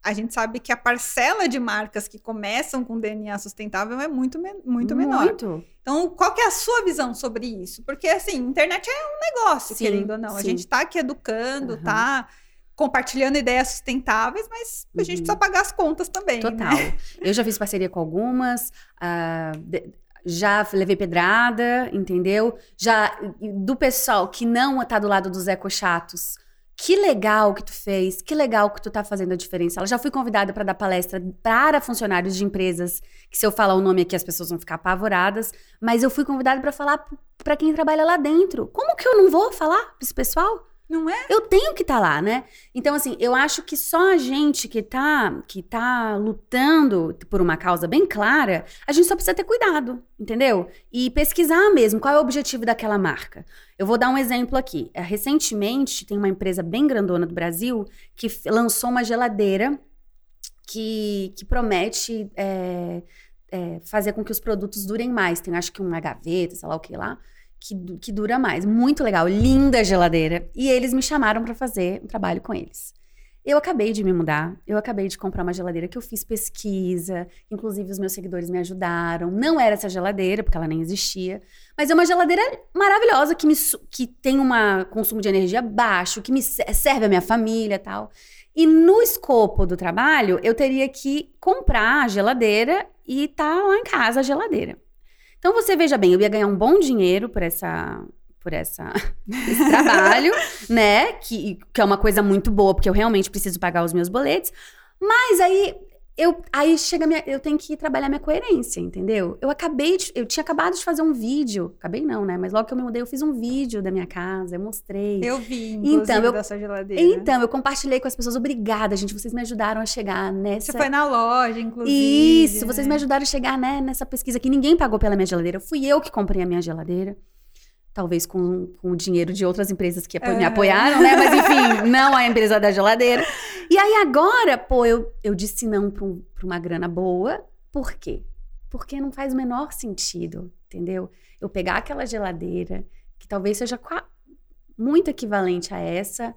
a gente sabe que a parcela de marcas que começam com DNA sustentável é muito, muito menor. Muito. Então, qual que é a sua visão sobre isso? Porque, assim, internet é um negócio, sim, querendo ou não. Sim. A gente está aqui educando, uhum. tá compartilhando ideias sustentáveis, mas a gente precisa uhum. pagar as contas também. Né? Total. Né? Eu já fiz parceria com algumas, uh, já levei pedrada, entendeu? Já do pessoal que não tá do lado dos ecochatos. Que legal que tu fez, que legal que tu tá fazendo a diferença. Ela já fui convidada para dar palestra para funcionários de empresas, que se eu falar o nome aqui as pessoas vão ficar apavoradas, mas eu fui convidada para falar para quem trabalha lá dentro. Como que eu não vou falar para esse pessoal? Não é? Eu tenho que estar tá lá, né? Então, assim, eu acho que só a gente que tá, que tá lutando por uma causa bem clara, a gente só precisa ter cuidado, entendeu? E pesquisar mesmo qual é o objetivo daquela marca. Eu vou dar um exemplo aqui. É, recentemente, tem uma empresa bem grandona do Brasil que lançou uma geladeira que, que promete. É, é, fazer com que os produtos durem mais. Tem, acho que uma gaveta, sei lá o que lá, que, que dura mais. Muito legal, linda geladeira. E eles me chamaram para fazer um trabalho com eles. Eu acabei de me mudar, eu acabei de comprar uma geladeira que eu fiz pesquisa, inclusive os meus seguidores me ajudaram. Não era essa geladeira, porque ela nem existia, mas é uma geladeira maravilhosa que, me, que tem um consumo de energia baixo, que me serve a minha família tal. E no escopo do trabalho, eu teria que comprar a geladeira e tá lá em casa a geladeira. Então você veja bem, eu ia ganhar um bom dinheiro por essa por essa, esse trabalho, né? Que, que é uma coisa muito boa, porque eu realmente preciso pagar os meus boletos. Mas aí eu aí chega minha, eu tenho que trabalhar minha coerência, entendeu? Eu acabei de, eu tinha acabado de fazer um vídeo, acabei não, né? Mas logo que eu me mudei, eu fiz um vídeo da minha casa, eu mostrei. Eu vi, então eu, da sua geladeira. Então eu compartilhei com as pessoas, obrigada, gente, vocês me ajudaram a chegar nessa. Você foi na loja, inclusive. Isso, né? vocês me ajudaram a chegar né, nessa pesquisa que ninguém pagou pela minha geladeira, fui eu que comprei a minha geladeira talvez com, com o dinheiro de outras empresas que me apoiaram, né? Mas enfim, não a empresa da geladeira. E aí agora, pô, eu, eu disse não para um, uma grana boa. Por quê? Porque não faz o menor sentido, entendeu? Eu pegar aquela geladeira, que talvez seja muito equivalente a essa,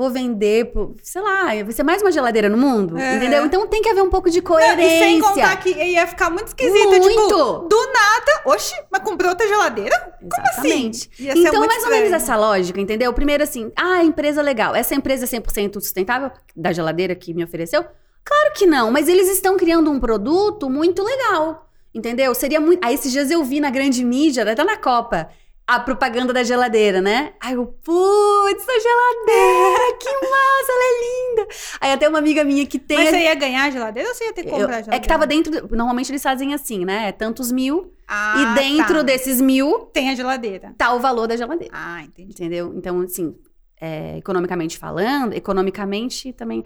vou vender, por, sei lá, vai ser mais uma geladeira no mundo, é. entendeu? Então tem que haver um pouco de coerência. Não, e sem contar que ia ficar muito esquisito, tipo, muito. tipo, do nada, oxe, mas comprou outra geladeira? Exatamente. Como assim? então, mais estranho. ou menos essa lógica, entendeu? Primeiro assim, ah, empresa legal, essa empresa é 100% sustentável da geladeira que me ofereceu? Claro que não, mas eles estão criando um produto muito legal. Entendeu? Seria muito. Aí esses dias eu vi na grande mídia, até na Copa a propaganda da geladeira, né? Aí eu, putz, a geladeira, que massa, ela é linda. Aí até uma amiga minha que tem. Mas você ia ganhar a geladeira ou você ia ter que comprar a geladeira? É que tava dentro. Normalmente eles fazem assim, né? É tantos mil. Ah, e dentro tá. desses mil. Tem a geladeira. Tá o valor da geladeira. Ah, entendi. Entendeu? Então, assim, é, economicamente falando, economicamente também,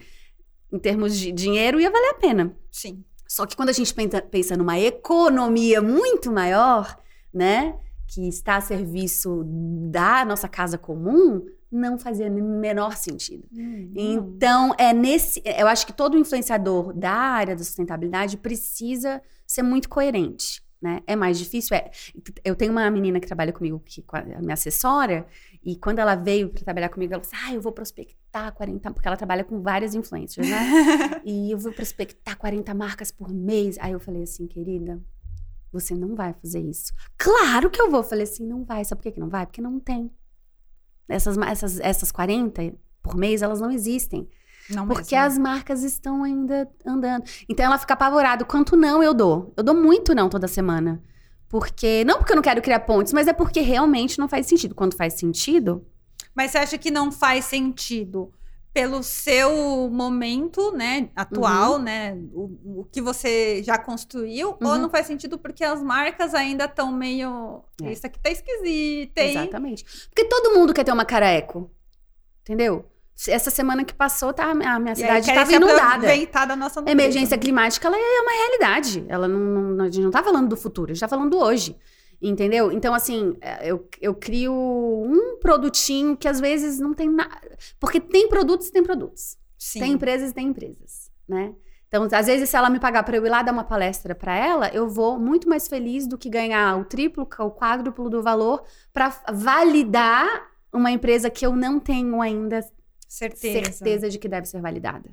em termos de dinheiro, ia valer a pena. Sim. Só que quando a gente pensa, pensa numa economia muito maior, né? Que está a serviço da nossa casa comum, não fazia menor sentido. Hum, então, é nesse. Eu acho que todo influenciador da área da sustentabilidade precisa ser muito coerente. Né? É mais difícil. É. Eu tenho uma menina que trabalha comigo, que a minha assessora, e quando ela veio para trabalhar comigo, ela disse: Ah, eu vou prospectar 40, porque ela trabalha com várias influências, né? e eu vou prospectar 40 marcas por mês. Aí eu falei assim, querida, você não vai fazer isso. Claro que eu vou. Falei assim, não vai. Sabe por que não vai? Porque não tem. Essas, essas, essas 40 por mês, elas não existem. Não porque mesmo. as marcas estão ainda andando. Então ela fica apavorada. Quanto não eu dou? Eu dou muito não toda semana. Porque. Não porque eu não quero criar pontes, mas é porque realmente não faz sentido. Quando faz sentido. Mas você acha que não faz sentido? Pelo seu momento, né, atual, uhum. né, o, o, que você já construiu, uhum. ou não faz sentido porque as marcas ainda estão meio, é. isso aqui tá esquisito, hein? Exatamente. Porque todo mundo quer ter uma cara eco, entendeu? Essa semana que passou, tá, a minha cidade estava inundada. Da nossa Emergência climática, ela é uma realidade. Ela não, não, a gente não tá falando do futuro, a gente tá falando do hoje. Entendeu? Então, assim, é, eu, eu crio um produtinho que às vezes não tem nada. Porque tem produtos e tem produtos. Sim. Tem empresas e tem empresas, né? Então, às vezes, se ela me pagar para eu ir lá dar uma palestra para ela, eu vou muito mais feliz do que ganhar o triplo, o quádruplo do valor para validar uma empresa que eu não tenho ainda certeza, certeza de que deve ser validada.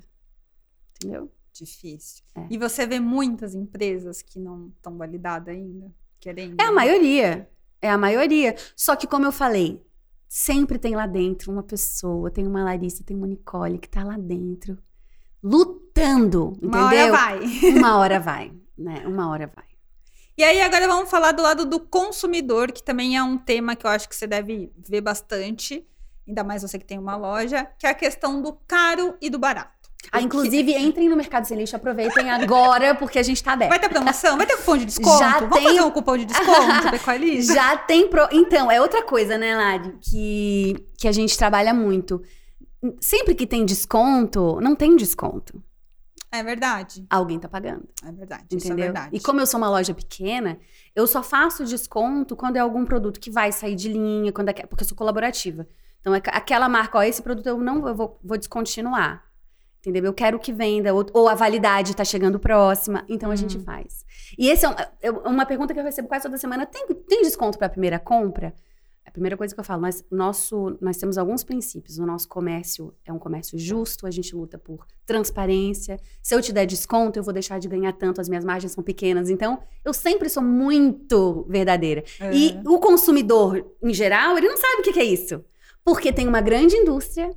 Entendeu? Difícil. É. E você vê muitas empresas que não estão validadas ainda? Querendo. É a maioria. É a maioria. Só que, como eu falei, sempre tem lá dentro uma pessoa, tem uma Larissa, tem uma Nicole que tá lá dentro, lutando, entendeu? Uma hora vai. Uma hora vai, né? Uma hora vai. E aí, agora vamos falar do lado do consumidor, que também é um tema que eu acho que você deve ver bastante, ainda mais você que tem uma loja, que é a questão do caro e do barato. Ah, inclusive, entrem no Mercado Sem Lixo, aproveitem agora, porque a gente tá aberto. Vai ter promoção? Vai ter cupom de desconto? Já Vamos tem... fazer um cupom de desconto do Equalize? Já tem... Pro... Então, é outra coisa, né, Lari, que, que a gente trabalha muito. Sempre que tem desconto, não tem desconto. É verdade. Alguém tá pagando. É verdade. É entendeu? É verdade. E como eu sou uma loja pequena, eu só faço desconto quando é algum produto que vai sair de linha, quando é, porque eu sou colaborativa. Então, é aquela marca, ó, esse produto eu não eu vou, vou descontinuar. Entendeu? Eu quero que venda, ou, ou a validade está chegando próxima, então a gente faz. E esse é, um- é uma pergunta que eu recebo quase toda semana: tem, tem desconto para a primeira compra? A primeira coisa que eu falo, nós, nosso, nós temos alguns princípios. O nosso comércio é um comércio justo, a gente luta por transparência. Se eu te der desconto, eu vou deixar de ganhar tanto, as minhas margens são pequenas. Então, eu sempre sou muito verdadeira. É. E o consumidor, em geral, ele não sabe o que é isso. Porque tem uma grande indústria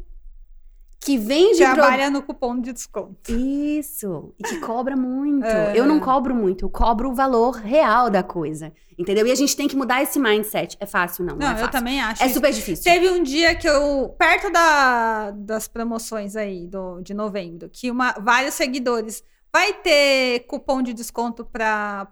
que vende pro- Trabalha no cupom de desconto. isso. E que cobra muito. É. Eu não cobro muito, eu cobro o valor real da coisa. Entendeu? E a gente tem que mudar esse mindset. É fácil, não. Não, Não, é eu fácil. também acho. É super difícil. Teve um dia que eu, perto da, das promoções aí do, de novembro, que uma, vários seguidores vai ter cupom de desconto para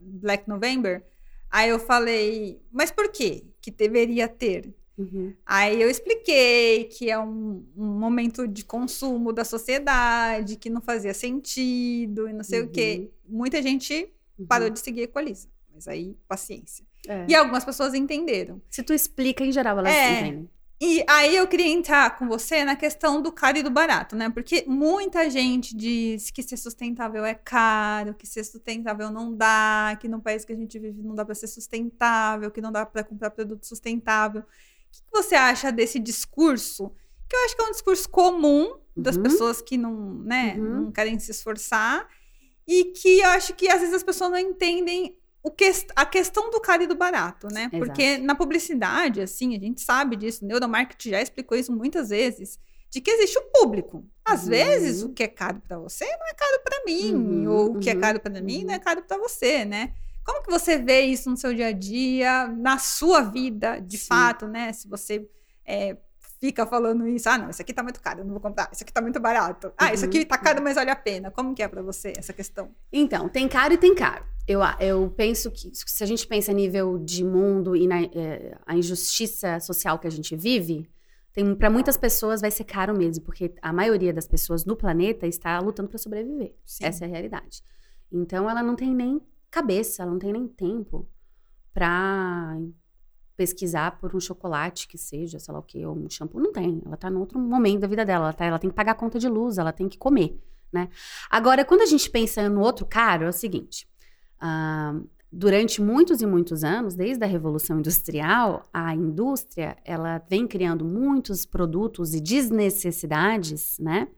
Black November. Aí eu falei, mas por quê que deveria ter? Uhum. Aí eu expliquei que é um, um momento de consumo da sociedade, que não fazia sentido e não sei o quê. Muita gente Uhum. parou de seguir a Equaliza. Mas aí, paciência. É. E algumas pessoas entenderam. Se tu explica, em geral, elas É. entendem. E aí eu queria entrar com você na questão do caro e do barato, né? Porque muita gente diz que ser sustentável é caro, que ser sustentável não dá, que no país que a gente vive não dá para ser sustentável, que não dá para comprar produto sustentável. O que você acha desse discurso? Que eu acho que é um discurso comum das Uhum. pessoas que não, né, Uhum. não querem se esforçar e que eu acho que às vezes as pessoas não entendem o que, a questão do caro e do barato, né? Exato. Porque na publicidade, assim, a gente sabe disso, o neuromarketing já explicou isso muitas vezes, de que existe o público. Às Uhum. vezes, o que é caro para você não é caro para mim, Uhum, ou o que é uhum, caro para mim uhum. não é caro para você, né? Como que você vê isso no seu dia a dia, na sua vida, de Sim. fato, né? Se você é, fica falando isso, ah, não, isso aqui tá muito caro, eu não vou comprar, isso aqui tá muito barato. Ah, isso Uhum, aqui tá caro, mas vale a pena. Como que é para você essa questão? Então, tem caro e tem caro. Eu, eu penso que se a gente pensa a nível de mundo e na eh, a injustiça social que a gente vive, para muitas pessoas vai ser caro mesmo, porque a maioria das pessoas no planeta está lutando para sobreviver. Sim. Essa é a realidade. Então, ela não tem nem cabeça, ela não tem nem tempo para pesquisar por um chocolate que seja, sei lá o que, ou um shampoo. Não tem. Ela tá num outro momento da vida dela. Ela, tá, ela tem que pagar a conta de luz, ela tem que comer, né? Agora, quando a gente pensa no outro caro, é o seguinte. ah, durante muitos e muitos anos, desde a Revolução Industrial, a indústria, ela vem criando muitos produtos e desnecessidades, né?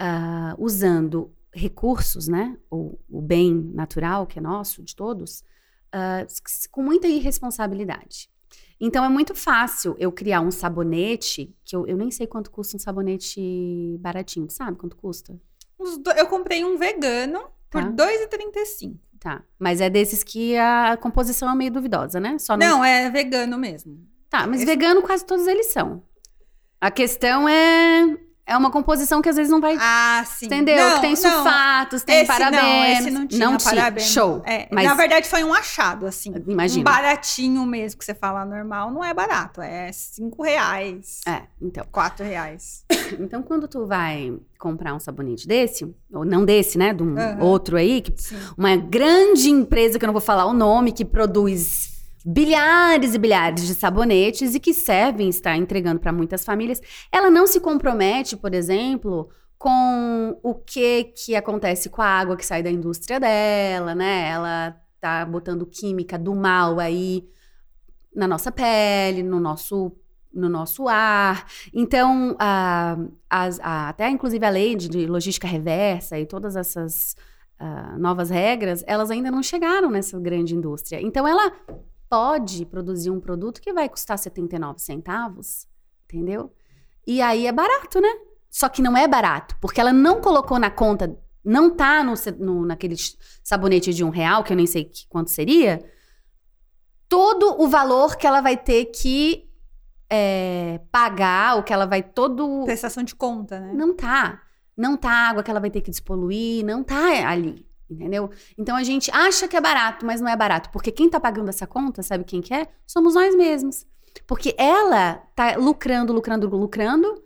ah, usando recursos, né? O, o bem natural que é nosso, de todos, s- com muita irresponsabilidade. Então é muito fácil eu criar um sabonete, que eu, eu nem sei quanto custa um sabonete baratinho. Sabe quanto custa? Eu comprei um vegano por Tá. R$ 2,35. Tá. Mas é desses que a composição é meio duvidosa, né? Só não. Não, é vegano mesmo. Tá, mas esse- vegano quase todos eles são. A questão é. É uma composição que às vezes não vai. Ah, sim. entendeu? Não, que tem não. sulfatos, tem Esse parabenos. não, esse não tinha parabéns. Show. É, mas Na verdade, foi um achado, assim. Um imagina. baratinho mesmo, que você fala normal, não é barato. É cinco reais, É, então. quatro reais. Então, quando tu vai comprar um sabonete desse, ou não desse, né? De um Aham. outro aí, que Sim. uma grande empresa que eu não vou falar o nome, que produz bilhares e bilhares de sabonetes e que servem, está entregando para muitas famílias, ela não se compromete, por exemplo, com o que que acontece com a água que sai da indústria dela, né? Ela tá botando química do mal aí na nossa pele, no nosso no nosso ar. Então, a, as- a- até inclusive a lei de, de logística reversa e todas essas ah, novas regras, elas ainda não chegaram nessa grande indústria. Então, ela pode produzir um produto que vai custar 79 centavos, entendeu? E aí é barato, né? Só que não é barato, porque ela não colocou na conta, não tá no, no- naquele sabonete de um real, que eu nem sei que- quanto seria, todo o valor que ela vai ter que é, pagar, o que ela vai todo Prestação de conta, né? não tá. Não tá a água que ela vai ter que despoluir, não tá ali, entendeu? Então a gente acha que é barato, mas não é barato, porque quem tá pagando essa conta, sabe quem que é? Somos nós mesmos. Porque ela tá lucrando, lucrando, lucrando.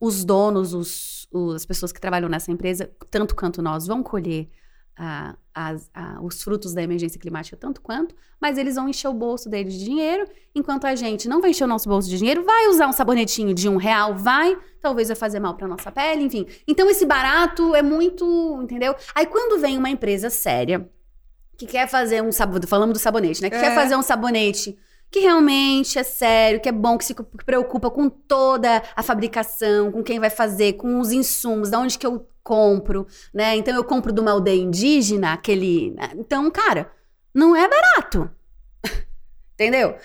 Os donos, os, os- as pessoas que trabalham nessa empresa, tanto quanto nós, vão colher a, as, a, os frutos da emergência climática tanto quanto, mas eles vão encher o bolso deles de dinheiro, enquanto a gente não vai encher o nosso bolso de dinheiro, vai usar um sabonetinho de um real, vai, talvez vai fazer mal para nossa pele, enfim. Então esse barato é muito, entendeu? Aí quando vem uma empresa séria que quer fazer um sabonete, falamos do sabonete, né? Que é. quer fazer um sabonete que realmente é sério, que é bom, que se preocupa com toda a fabricação, com quem vai fazer, com os insumos, da onde que eu compro, né? Então eu compro de uma aldeia indígena, aquele. Né? Então, cara, não é barato. Entendeu?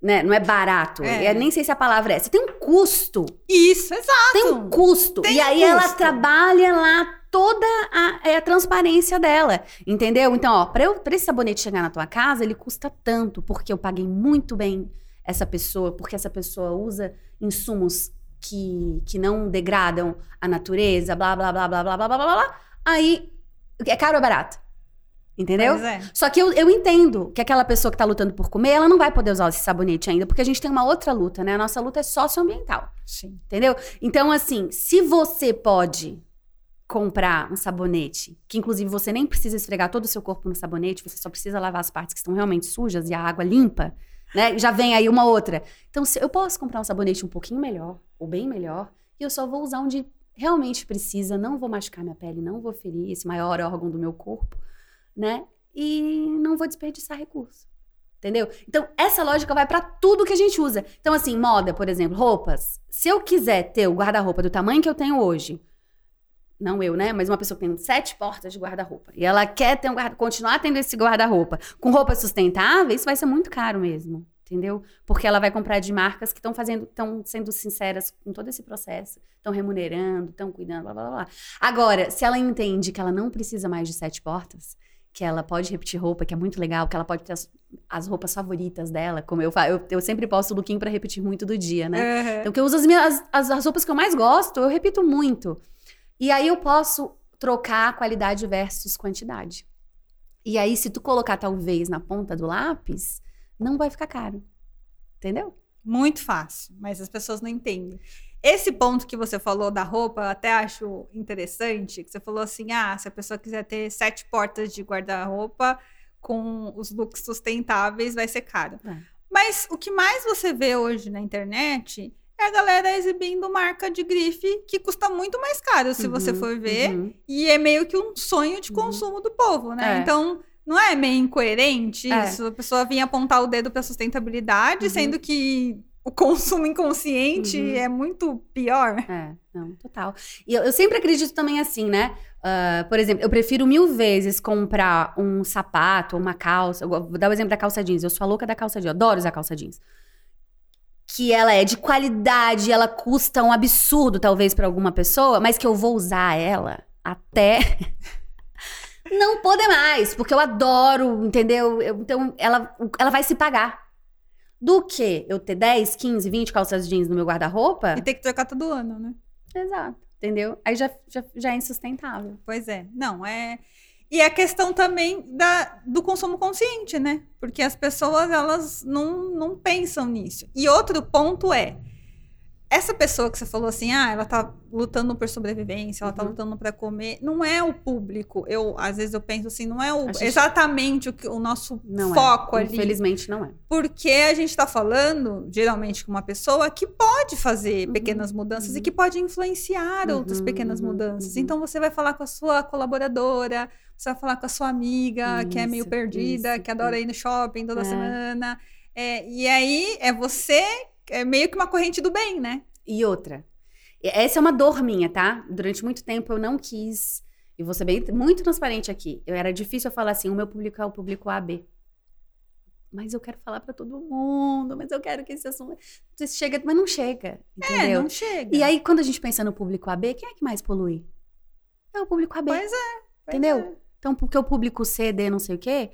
Né? Não é barato. É. Eu nem sei se a palavra é essa. Tem um custo. Isso, exato. Tem um custo. Tem e aí custo. ela trabalha lá toda a, é a transparência dela, entendeu? Então, ó, para esse sabonete chegar na tua casa, ele custa tanto, porque eu paguei muito bem essa pessoa, porque essa pessoa usa insumos que, que não degradam a natureza, blá, blá, blá, blá, blá, blá, blá, blá, blá. Aí, é caro ou barato? Entendeu? É. Só que eu, eu entendo que aquela pessoa que tá lutando por comer, ela não vai poder usar esse sabonete ainda, porque a gente tem uma outra luta, né? A nossa luta é socioambiental. Sim. Entendeu? Então, assim, se você pode comprar um sabonete, que inclusive você nem precisa esfregar todo o seu corpo no sabonete, você só precisa lavar as partes que estão realmente sujas e a água limpa, né? Já vem aí uma outra. Então, eu posso comprar um sabonete um pouquinho melhor, ou bem melhor, e eu só vou usar onde realmente precisa, não vou machucar minha pele, não vou ferir esse maior órgão do meu corpo, né? E não vou desperdiçar recurso. Entendeu? Então, essa lógica vai para tudo que a gente usa. Então, assim, moda, por exemplo, roupas. Se eu quiser ter o guarda-roupa do tamanho que eu tenho hoje, não eu, né? Mas uma pessoa que tem sete portas de guarda-roupa. E ela quer ter um guarda continuar tendo esse guarda-roupa com roupas sustentáveis, vai ser muito caro mesmo. Entendeu? Porque ela vai comprar de marcas que estão fazendo, estão sendo sinceras com todo esse processo, estão remunerando, estão cuidando, blá blá blá. Agora, se ela entende que ela não precisa mais de sete portas, que ela pode repetir roupa, que é muito legal, que ela pode ter as, as roupas favoritas dela, como eu faço. Eu, eu sempre posto o lookinho para repetir muito do dia, né? Uhum. Então, que eu uso as, minhas, as, as roupas que eu mais gosto, eu repito muito. E aí eu posso trocar qualidade versus quantidade. E aí, se tu colocar talvez na ponta do lápis, não vai ficar caro. Entendeu? Muito fácil, mas as pessoas não entendem. Esse ponto que você falou da roupa, eu até acho interessante, que você falou assim: ah, se a pessoa quiser ter sete portas de guarda-roupa com os looks sustentáveis, vai ser caro. É. Mas o que mais você vê hoje na internet é a galera exibindo marca de grife que custa muito mais caro, se uhum, você for ver. Uhum. E é meio que um sonho de uhum. consumo uhum. do povo, né? É. Então, não é meio incoerente é. isso? A pessoa vinha apontar o dedo para sustentabilidade, uhum. sendo que o consumo inconsciente uhum. é muito pior. É, não, total. E eu, eu sempre acredito também assim, né? Uh, por exemplo, eu prefiro mil vezes comprar um sapato, uma calça. vou dar o exemplo da calça jeans. Eu sou a louca da calça jeans, eu adoro usar calça jeans que ela é de qualidade, ela custa um absurdo talvez para alguma pessoa, mas que eu vou usar ela até não poder mais, porque eu adoro, entendeu? Eu, então ela, ela vai se pagar. Do que eu ter 10, 15, 20 calças jeans no meu guarda-roupa. E ter que trocar todo ano, né? Exato, entendeu? Aí já, já, já é insustentável. Pois é. Não, é. E a questão também da, do consumo consciente, né? Porque as pessoas, elas não, não pensam nisso. E outro ponto é, essa pessoa que você falou assim, ah, ela tá lutando por sobrevivência, ela tá uhum. tá lutando para comer, não é o público. Eu, às vezes eu penso assim, não é o, gente... exatamente o, que, o nosso não é. foco é. ali. Infelizmente não é. Porque a gente tá falando, geralmente, com uma pessoa que pode fazer uhum. pequenas mudanças uhum. e que pode influenciar outras uhum. pequenas mudanças. Uhum. Então você vai falar com a sua colaboradora, você vai falar com a sua amiga, isso, que é meio perdida, isso, que adora é. ir no shopping toda é. semana. É, e aí é você é meio que uma corrente do bem, né? E outra. Essa é uma dor minha, tá? Durante muito tempo eu não quis. E vou ser bem, muito transparente aqui. Eu era difícil eu falar assim: o meu público é o público AB. Mas eu quero falar para todo mundo, mas eu quero que esse assunto. Chega, mas não chega. É, entendeu? É, não chega. E aí, quando a gente pensa no público AB, quem é que mais polui? É o público AB. Pois é. Pois entendeu? É. Então, porque o público C, D, não sei o quê,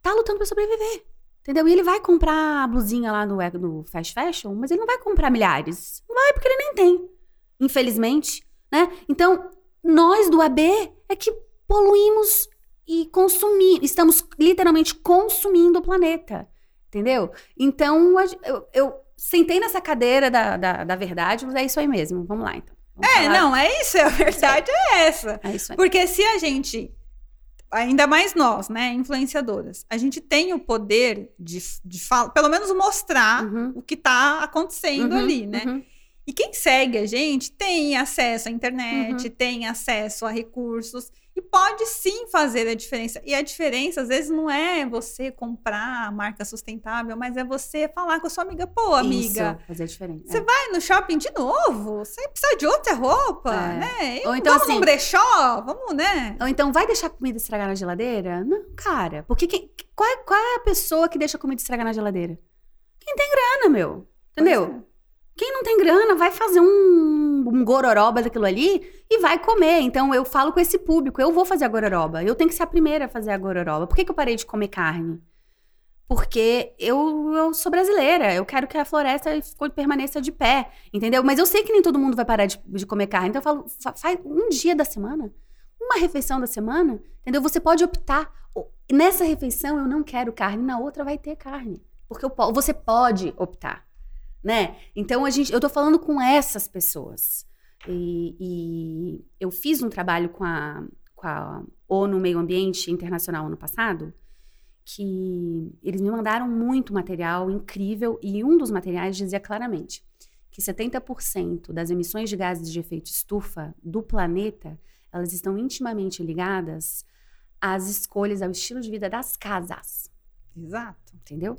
tá lutando para sobreviver. Entendeu? E ele vai comprar a blusinha lá no, no fast fashion, mas ele não vai comprar milhares. Não vai, porque ele nem tem. Infelizmente, né? Então, nós do AB é que poluímos e consumimos. Estamos literalmente consumindo o planeta. Entendeu? Então, eu, eu sentei nessa cadeira da, da, da, verdade, mas é isso aí mesmo. Vamos lá, então. Vamos é, falar. não, é isso. A verdade é essa. É isso aí. Porque se a gente ainda mais nós, né, influenciadoras, a gente tem o poder de, de falar, pelo menos mostrar uhum. o que está acontecendo uhum, ali, né? Uhum. E quem segue a gente tem acesso à internet, uhum. tem acesso a recursos e pode sim fazer a diferença. E a diferença, às vezes, não é você comprar a marca sustentável, mas é você falar com a sua amiga, pô, amiga. Isso, fazer a diferença. Você é. vai no shopping de novo? Você precisa de outra roupa, é. né? Ou então, vamos assim, no brechó? Vamos, né? Ou então, vai deixar a comida estragar na geladeira? Não, cara. Porque quem, qual, é, qual é a pessoa que deixa a comida estragar na geladeira? Quem tem grana, meu. Entendeu? Quem não tem grana vai fazer um, um gororoba daquilo ali e vai comer. Então eu falo com esse público, eu vou fazer a gororoba. Eu tenho que ser a primeira a fazer a gororoba. Por que, que eu parei de comer carne? Porque eu, eu sou brasileira, eu quero que a floresta permaneça de pé, entendeu? Mas eu sei que nem todo mundo vai parar de, de comer carne. Então eu falo, faz um dia da semana, uma refeição da semana, entendeu? Você pode optar. Nessa refeição eu não quero carne, na outra vai ter carne. Porque eu, você pode optar né? Então a gente, eu tô falando com essas pessoas. E, e eu fiz um trabalho com a, com a ONU Meio Ambiente Internacional ano passado, que eles me mandaram muito material incrível e um dos materiais dizia claramente que 70% das emissões de gases de efeito estufa do planeta, elas estão intimamente ligadas às escolhas, ao estilo de vida das casas. Exato. Entendeu?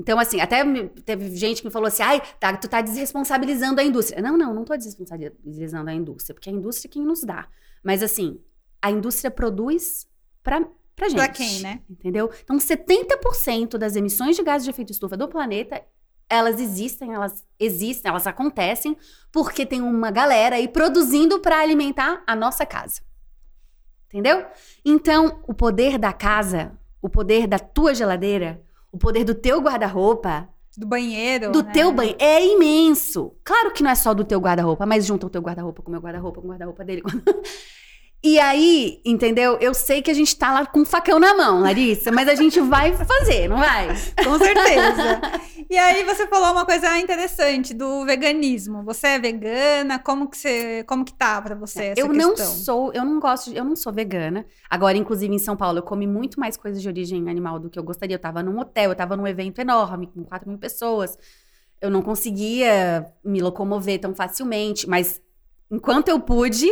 Então, assim, até teve gente que me falou assim: ai, tá, tu tá desresponsabilizando a indústria. Não, não, não tô desresponsabilizando a indústria, porque é a indústria quem nos dá. Mas, assim, a indústria produz pra, pra gente. Pra quem, né? Entendeu? Então, 70% das emissões de gases de efeito estufa do planeta, elas existem, elas existem, elas acontecem, porque tem uma galera aí produzindo para alimentar a nossa casa. Entendeu? Então, o poder da casa, o poder da tua geladeira, o poder do teu guarda-roupa. Do banheiro. Do né? teu banheiro. É imenso. Claro que não é só do teu guarda-roupa, mas junta o teu guarda-roupa com o meu guarda-roupa, com o guarda-roupa dele. E aí, entendeu? Eu sei que a gente tá lá com um facão na mão, Larissa, mas a gente vai fazer, não vai? Com certeza. e aí você falou uma coisa interessante do veganismo. Você é vegana? Como que você, como que tá para você essa Eu questão? não sou, eu não gosto, de, eu não sou vegana. Agora, inclusive em São Paulo, eu comi muito mais coisas de origem animal do que eu gostaria. Eu tava num hotel, eu tava num evento enorme com 4 mil pessoas. Eu não conseguia me locomover tão facilmente, mas enquanto eu pude,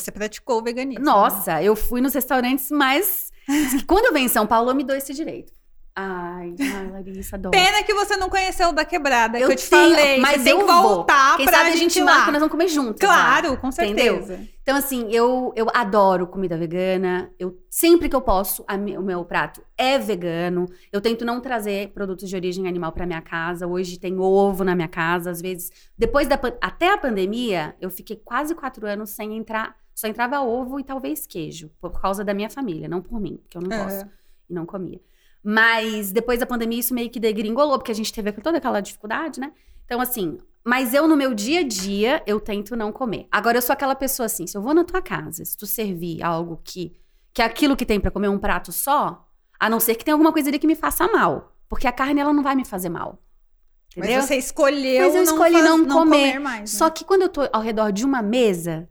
você praticou o veganismo. Né? Nossa, né? eu fui nos restaurantes mais. Quando eu venho em São Paulo, eu me dou esse direito. Ai, ai, Larissa, adoro. Pena que você não conheceu o da quebrada, eu que eu te tenho, falei. Mas tem que voltar. Quem pra sabe a gente marca, nós vamos comer juntos. Claro, lá, com certeza. Entendeu? Então, assim, eu, eu adoro comida vegana. Eu sempre que eu posso, a, o meu prato é vegano. Eu tento não trazer produtos de origem animal para minha casa. Hoje tem ovo na minha casa. Às vezes, depois da até a pandemia, eu fiquei quase quatro anos sem entrar. Só entrava ovo e talvez queijo, por causa da minha família, não por mim, porque eu não gosto é. e não comia. Mas depois da pandemia, isso meio que degringolou, porque a gente teve toda aquela dificuldade, né? Então, assim, mas eu no meu dia a dia, eu tento não comer. Agora, eu sou aquela pessoa assim, se eu vou na tua casa, se tu servir algo que, que é aquilo que tem para comer um prato só, a não ser que tenha alguma coisa ali que me faça mal. Porque a carne, ela não vai me fazer mal. Entendeu? Mas você escolheu Mas eu não escolhi faz, não, não comer. comer mais, né? Só que quando eu tô ao redor de uma mesa,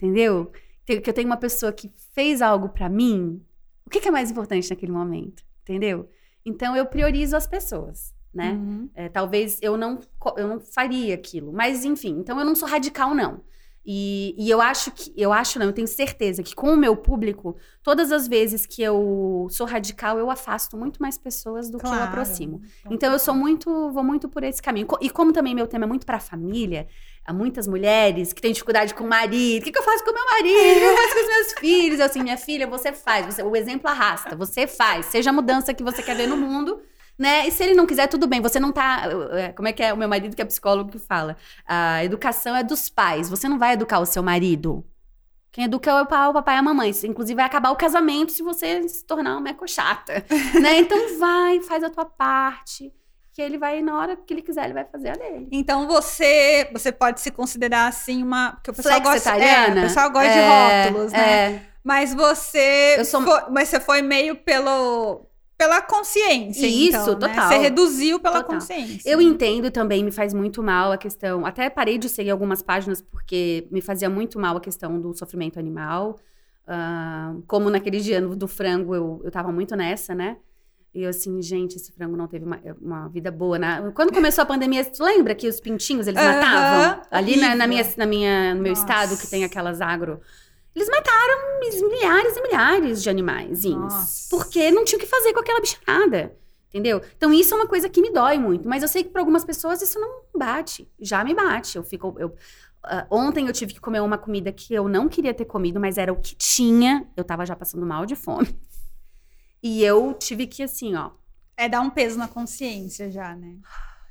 entendeu? Que eu tenho uma pessoa que fez algo para mim, o que, que é mais importante naquele momento? entendeu? Então eu priorizo as pessoas, né? Uhum. É, talvez eu não, eu não faria aquilo, mas enfim, então eu não sou radical, não. E, e, eu acho que, eu acho não, eu tenho certeza que com o meu público, todas as vezes que eu sou radical, eu afasto muito mais pessoas do claro. que eu aproximo. Então eu sou muito, vou muito por esse caminho. E como também meu tema é muito para família, há muitas mulheres que têm dificuldade com o marido. O que, que eu faço com o meu marido? O que eu faço com os meus filhos? Eu, assim, minha filha, você faz. Você, o exemplo arrasta. Você faz. Seja a mudança que você quer ver no mundo. Né? E se ele não quiser, tudo bem. Você não tá. É, como é que é o meu marido, que é psicólogo, que fala? A educação é dos pais. Você não vai educar o seu marido. Quem educa é o papai e a mamãe. Inclusive, vai acabar o casamento se você se tornar uma meco chata. né? Então, vai, faz a tua parte que ele vai, na hora que ele quiser, ele vai fazer a dele. Então você você pode se considerar assim uma. Porque o pessoal gosta, é, o pessoal gosta é, de rótulos, né? É. Mas você. Sou... Foi, mas você foi meio pelo. Pela consciência. Isso, então, total. Né? Você reduziu pela total. consciência. Eu entendo também, me faz muito mal a questão. Até parei de seguir algumas páginas porque me fazia muito mal a questão do sofrimento animal. Uh, como naquele dia do frango, eu, eu tava muito nessa, né? E eu assim, gente, esse frango não teve uma, uma vida boa. Na... Quando começou a pandemia, tu lembra que os pintinhos, eles matavam? Ali na, na, minha, na minha, no meu Nossa. estado, que tem aquelas agro... Eles mataram milhares e milhares de animais. Porque não tinha o que fazer com aquela bicharada. Entendeu? Então, isso é uma coisa que me dói muito. Mas eu sei que para algumas pessoas isso não bate. Já me bate. Eu fico... Eu, Uh, ontem eu tive que comer uma comida que eu não queria ter comido, mas era o que tinha. Eu tava já passando mal de fome. E eu tive que, assim, ó. É dar um peso na consciência já, né?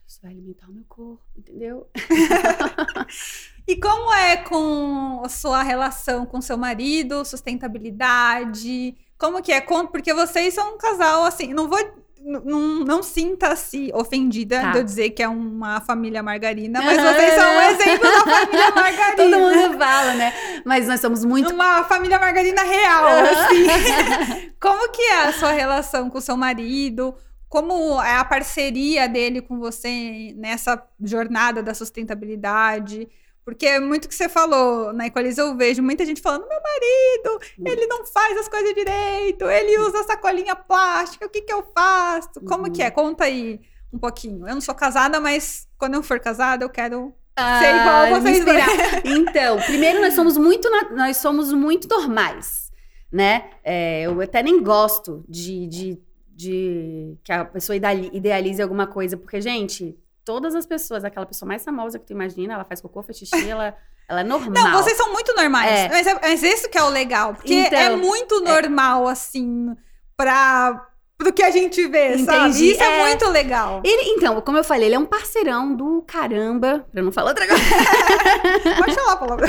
Isso vai alimentar o meu corpo, entendeu? e como é com a sua relação com seu marido, sustentabilidade? Como que é? Porque vocês são um casal, assim, não vou não, não sinta-se ofendida tá. de eu dizer que é uma família margarina, mas vocês são um exemplo da família margarina. Todo mundo fala, né? Mas nós somos muito. Uma família margarina real, assim. Como que é a sua relação com o seu marido? Como é a parceria dele com você nessa jornada da sustentabilidade? Porque é muito que você falou, na Equalize eu vejo muita gente falando: meu marido, ele não faz as coisas direito, ele usa sacolinha plástica, o que que eu faço? Como uhum. que é? Conta aí um pouquinho. Eu não sou casada, mas quando eu for casada, eu quero ah, ser igual a vocês. então, primeiro nós somos muito, nós somos muito normais, né? É, eu até nem gosto de, de, de que a pessoa idealize alguma coisa, porque, gente, todas as pessoas, aquela pessoa mais famosa que tu imagina, ela faz cocô, faz xixi, ela, ela é normal. Não, vocês são muito normais. É. Mas, é, mas isso que é o legal. Porque é então, é muito normal, é. assim, pra pro que a gente vê, Entendi. sabe? Isso é, é, muito legal. Ele, então, como eu falei, ele é um parceirão do caramba. Pra não falar outra coisa. Pode falar a palavra.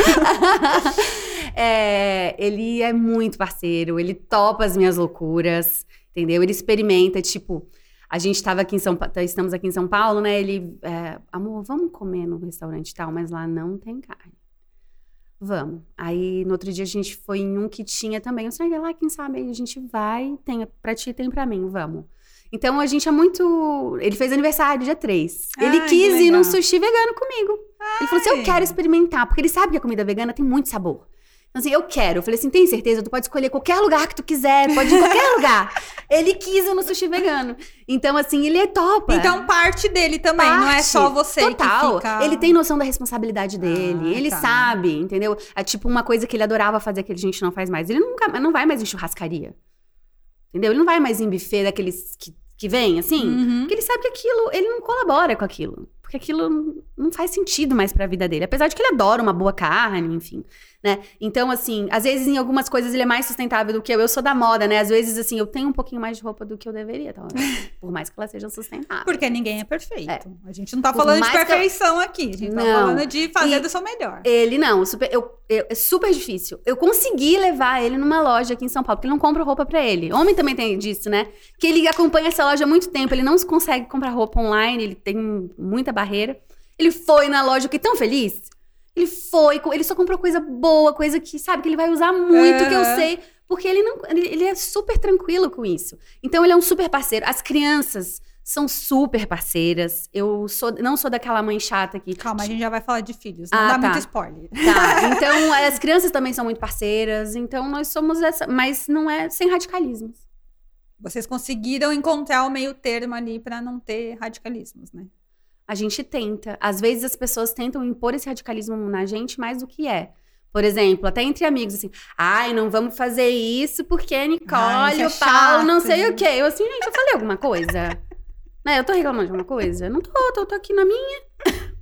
é, ele é muito parceiro, ele topa as minhas loucuras, entendeu? Ele experimenta, tipo a gente estava aqui em São Paulo, estamos aqui em São Paulo, né? Ele, é, amor, vamos comer no restaurante tal, mas lá não tem carne. Vamos. Aí no outro dia a gente foi em um que tinha também. Eu falei, lá, quem sabe a gente vai, tem pra ti, tem pra mim, vamos. Então a gente é muito. Ele fez aniversário dia 3. Ai, ele quis ir num sushi vegano comigo. Ai. Ele falou assim: eu quero experimentar, porque ele sabe que a comida vegana tem muito sabor. Então, assim, eu quero. Eu falei assim, tem certeza? Tu pode escolher qualquer lugar que tu quiser, pode ir em qualquer lugar. Ele quis ir no sushi vegano. Então, assim, ele é topa. Então, parte dele também, parte, não é só você total. que fica... Ele tem noção da responsabilidade dele, ah, ele tá. sabe, entendeu? É tipo uma coisa que ele adorava fazer que a gente não faz mais. Ele nunca, não vai mais em churrascaria. Entendeu? Ele não vai mais em buffet daqueles que, que vem, assim. Uhum. Porque ele sabe que aquilo, ele não colabora com aquilo. Porque aquilo não faz sentido mais pra vida dele. Apesar de que ele adora uma boa carne, enfim né? Então, assim, às vezes em algumas coisas ele é mais sustentável do que eu. Eu sou da moda, né? Às vezes, assim, eu tenho um pouquinho mais de roupa do que eu deveria, tá? por mais que ela seja sustentável. Porque ninguém é perfeito. É. A gente não tá por falando de perfeição eu... aqui. A gente tá não. tá falando de fazer e do seu melhor. Ele não, super, eu, eu, é super difícil. Eu consegui levar ele numa loja aqui em São Paulo, porque ele não compra roupa para ele. Homem também tem disso, né? Que ele acompanha essa loja há muito tempo, ele não consegue comprar roupa online, ele tem muita barreira. Ele foi na loja, fiquei tão feliz. Ele foi, ele só comprou coisa boa, coisa que, sabe, que ele vai usar muito, que eu sei. Porque ele não. Ele, ele é super tranquilo com isso. Então ele é um super parceiro. As crianças são super parceiras. Eu sou, não sou daquela mãe chata que. Calma, a gente já vai falar de filhos. Não ah, dá tá. muito spoiler. Tá. Então, as crianças também são muito parceiras. Então, nós somos essa. Mas não é sem radicalismos. Vocês conseguiram encontrar o meio termo ali para não ter radicalismos, né? A gente tenta. Às vezes as pessoas tentam impor esse radicalismo na gente mais do que é. Por exemplo, até entre amigos, assim, ai, não vamos fazer isso porque Nicole, ai, é o Paulo, não sei o quê. Eu assim, gente, eu falei alguma coisa? né? Eu tô reclamando de alguma coisa? Não tô, tô, tô aqui na minha.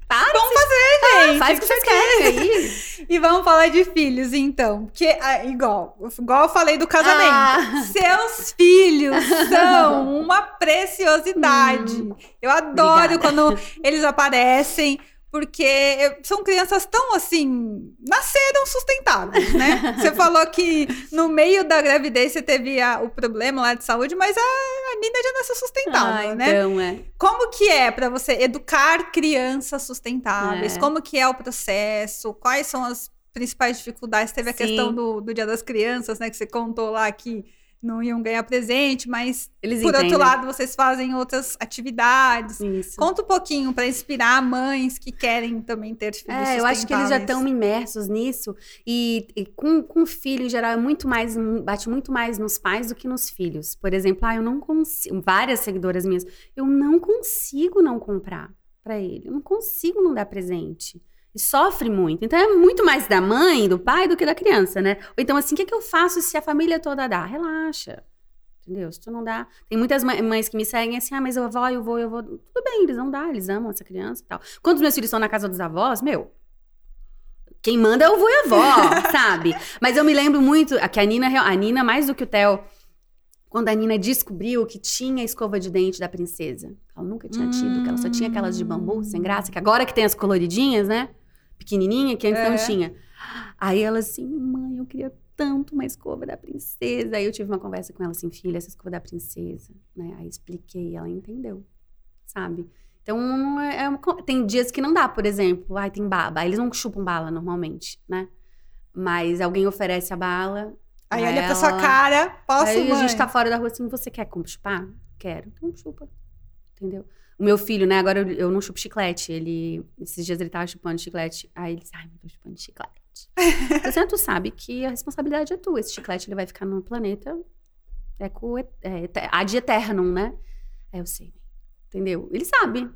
Para vamos fazer, gente. faz o que vocês querem aí. e vamos falar de filhos, então. Porque, ah, igual, igual eu falei do casamento. Ah. Seus filhos são uma preciosidade. Hum. Eu adoro Obrigada. quando eles aparecem porque são crianças tão assim, nasceram sustentáveis, né? você falou que no meio da gravidez você teve a, o problema lá de saúde, mas a, a Nina já nasceu sustentável, ah, né? Então, é. Como que é para você educar crianças sustentáveis? É. Como que é o processo? Quais são as principais dificuldades? Teve a Sim. questão do, do Dia das Crianças, né? Que você contou lá que não iam ganhar presente, mas Eles por entendem. outro lado vocês fazem outras atividades. Isso. Conta um pouquinho para inspirar mães que querem também ter filhos É, eu acho que eles já estão imersos nisso. E, e com, com filho, em geral, é muito mais, bate muito mais nos pais do que nos filhos. Por exemplo, ah, eu não consigo. Várias seguidoras minhas, eu não consigo não comprar pra ele. Eu não consigo não dar presente. E sofre muito. Então é muito mais da mãe, do pai, do que da criança, né? Ou então, assim, o que, é que eu faço se a família toda dá? Relaxa. Entendeu? Se tu não dá. Tem muitas mãe- mães que me seguem assim, ah, mas eu vou, eu vou, eu vou. Tudo bem, eles vão dar, eles amam essa criança e tal. Quando os meus filhos estão na casa dos avós, meu, quem manda é o vô e a avó, sabe? Mas eu me lembro muito que a Nina, a Nina mais do que o Theo, quando a Nina descobriu que tinha a escova de dente da princesa. Ela nunca tinha tido, que ela só tinha aquelas de bambu, sem graça, que agora que tem as coloridinhas, né? Pequenininha, que antes É. não tinha. Aí ela assim, mãe, eu queria tanto uma escova da princesa. Aí eu tive uma conversa com ela assim, filha, essa escova da princesa, né? Aí expliquei, ela entendeu, sabe? Então, é- é uma co- tem dias que não dá, por exemplo, ai, tem baba. Eles não chupam bala normalmente, né? Mas alguém oferece a bala. Aí a olha pra sua cara, posso, Aí a mãe? gente tá fora da rua assim, você quer chupar? Quero. Então chupa. Entendeu? O meu filho, né, agora eu, eu não chupo chiclete. Ele, esses dias ele tava chupando chiclete. Aí ele disse, ai, eu tô chupando chiclete. Você, tu sabe que a responsabilidade é tua. Esse chiclete, ele vai ficar no planeta eco, é, é, ad eternum, né? Aí eu sei. Entendeu? Ele sabe.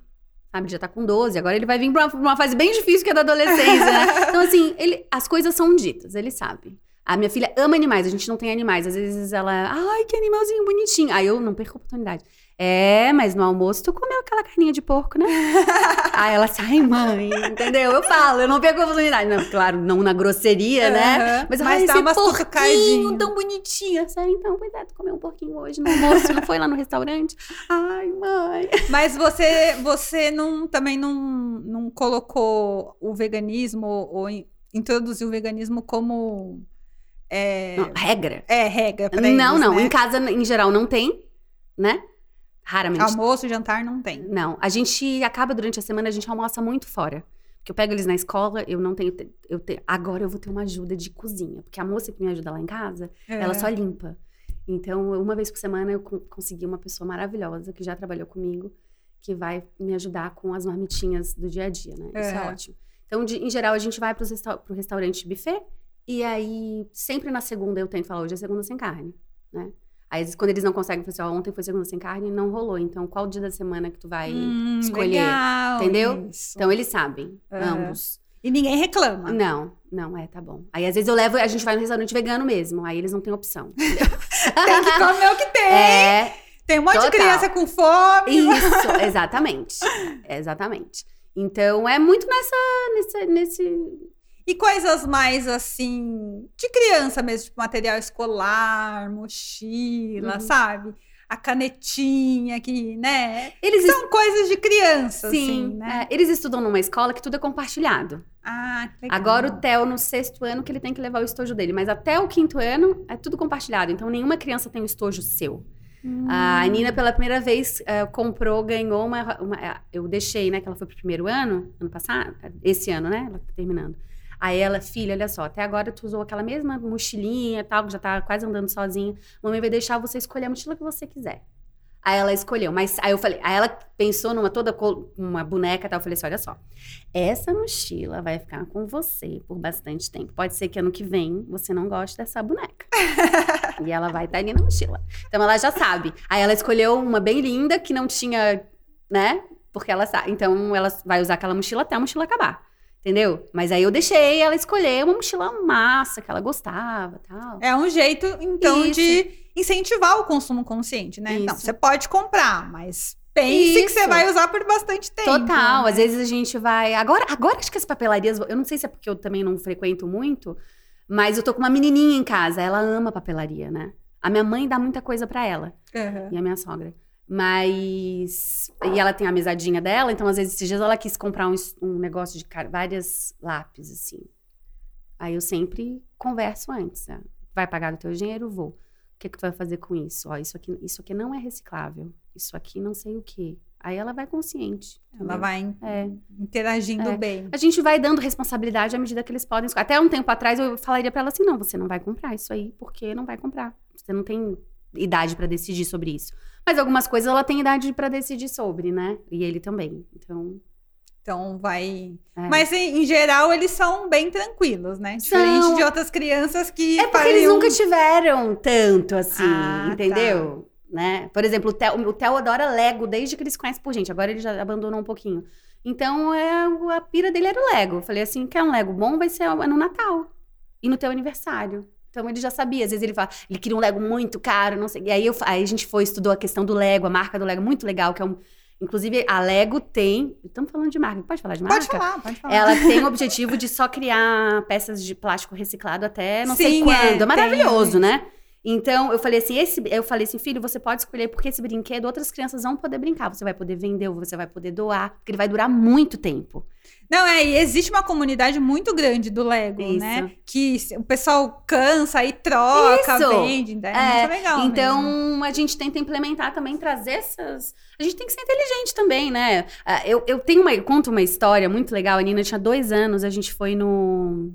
Sabe, ele já tá com 12. Agora ele vai vir pra uma, pra uma fase bem difícil que é da adolescência, né? Então, assim, ele, as coisas são ditas, ele sabe. A minha filha ama animais, a gente não tem animais. Às vezes ela, ai, que animalzinho bonitinho. Aí eu não perco a oportunidade. É, mas no almoço tu comeu aquela carninha de porco, né? Aí ela sai, mãe, entendeu? Eu falo, eu não perco a oportunidade. Não, claro, não na grosseria, né? Aham. Mas, Mas ai, dá esse porquinho tão bonitinho. Sério, então, pois é, tu comeu um porquinho hoje no almoço, não foi lá no restaurante? Ai, mãe. Mas você, você não, também não, não colocou o veganismo ou in- introduziu o veganismo como é, Não, regra. é regra não, não. né? Em casa, em geral, não tem, né? Raramente. Almoço, jantar não tem. Não. A gente acaba durante a semana, a gente almoça muito fora. Porque eu pego eles na escola, eu não tenho. te- Eu te- agora eu vou ter uma ajuda de cozinha. Porque a moça que me ajuda lá em casa, ela É. só limpa. Então, uma vez por semana, eu con- consegui uma pessoa maravilhosa que já trabalhou comigo, que vai me ajudar com as marmitinhas do dia a dia, né? Isso é, É. ótimo. Então, de- em geral, a gente vai para o restaurante buffet, e aí, sempre na segunda, eu tento falar, hoje é segunda sem carne, né? Aí, às vezes, quando eles não conseguem, falar assim, ó, ontem foi segunda sem carne, não rolou. Então, qual dia da semana que tu vai Hum, escolher? legal, entendeu? isso. Então, eles sabem, É. ambos. E ninguém reclama. Não, não, é, tá bom. Aí, às vezes, eu levo, a gente vai no restaurante vegano mesmo, aí eles não têm opção. Tem que comer o que tem. É, Tem um monte de total. criança com fome. Isso, exatamente. exatamente. Então, é muito nessa, nesse, nesse... E coisas mais assim, de criança mesmo, tipo material escolar, mochila, Uhum. sabe? A canetinha que, né? Eles, São coisas de criança, sim, assim, né? é, eles estudam numa escola que tudo é compartilhado. Ah, que legal. Agora o Theo, no sexto ano, que ele tem que levar o estojo dele. Mas até o quinto ano, é tudo compartilhado. Então, nenhuma criança tem o estojo seu. Hum. A Nina, pela primeira vez, eh, comprou, ganhou uma, uma- eh, Eu deixei, né? Que ela foi pro primeiro ano, ano passado, esse ano, né? Ela tá terminando. Aí ela, filha, olha só, até agora tu usou aquela mesma mochilinha e tal, que já tá quase andando sozinha. Mamãe vai deixar você escolher a mochila que você quiser. Aí ela escolheu, mas aí eu falei, aí ela pensou numa toda uma boneca e tal. Eu falei assim: olha só, essa mochila vai ficar com você por bastante tempo. Pode ser que ano que vem você não goste dessa boneca. e ela vai estar ali na mochila. Então ela já sabe. Aí ela escolheu uma bem linda que não tinha, né? Porque ela sabe. Então ela vai usar aquela mochila até a mochila acabar. Entendeu? Mas aí eu deixei ela escolher uma mochila massa que ela gostava tal. É um jeito, então, Isso. de incentivar o consumo consciente, né? Então, Isso. você pode comprar, mas pense que Isso. você vai usar por bastante tempo. Total, né? às vezes a gente vai. Agora, agora acho que as papelarias. Eu não sei se é porque eu também não frequento muito, mas eu tô com uma menininha em casa. Ela ama papelaria, né? A minha mãe dá muita coisa pra ela Aham. e a minha sogra. Mas. E ela tem a mesadinha dela, então às vezes esses dias ela quis comprar um, um negócio de car- várias lápis, assim. Aí eu sempre converso antes. né? Vai pagar o teu dinheiro? Vou. O que, que tu vai fazer com isso? Ó, isso aqui, isso aqui não é reciclável. Isso aqui não sei o quê. Aí ela vai consciente. Ela entendeu? vai É. interagindo É. bem. A gente vai dando responsabilidade à medida que eles podem. Até um tempo atrás eu falaria pra ela assim: não, você não vai comprar isso aí, porque não vai comprar. Você não tem idade para decidir sobre isso. Mas algumas coisas ela tem idade para decidir sobre, né? E ele também. Então. Então vai. É. Mas em, geral eles são bem tranquilos, né? São... Diferente de outras crianças que. É porque eles nunca tiveram tanto assim, ah, entendeu? Tá. Né? Por exemplo, o Theo, o Theo adora Lego desde que eles conhecem por gente. Agora ele já abandonou um pouquinho. Então é, a pira dele era o Lego. Eu falei assim: quer um Lego bom? Vai ser no Natal. E no teu aniversário. Então ele já sabia. Às vezes ele fala, ele queria um Lego muito caro, não sei. E aí, eu, aí a gente foi, estudou a questão do Lego, a marca do Lego, muito legal, que é um Inclusive, a Lego tem. Estamos falando de marca. Pode falar de marca? Pode falar, pode falar. Ela tem o objetivo de só criar peças de plástico reciclado até não Sim, sei quando. É, é maravilhoso, tem. né? Então, eu falei assim, esse, eu falei assim, filho, você pode escolher porque esse brinquedo outras crianças vão poder brincar. Você vai poder vender, ou você vai poder doar, porque ele vai durar muito tempo. Não, é, e existe uma comunidade muito grande do Lego, Isso. né? Que o pessoal cansa e troca, Isso. vende, né? é, muito legal. Então, mesmo. a gente tenta implementar também, trazer essas. A gente tem que ser inteligente também, né? Ah, eu, eu tenho uma. Eu conto uma história muito legal. A Nina tinha dois anos, a gente foi no.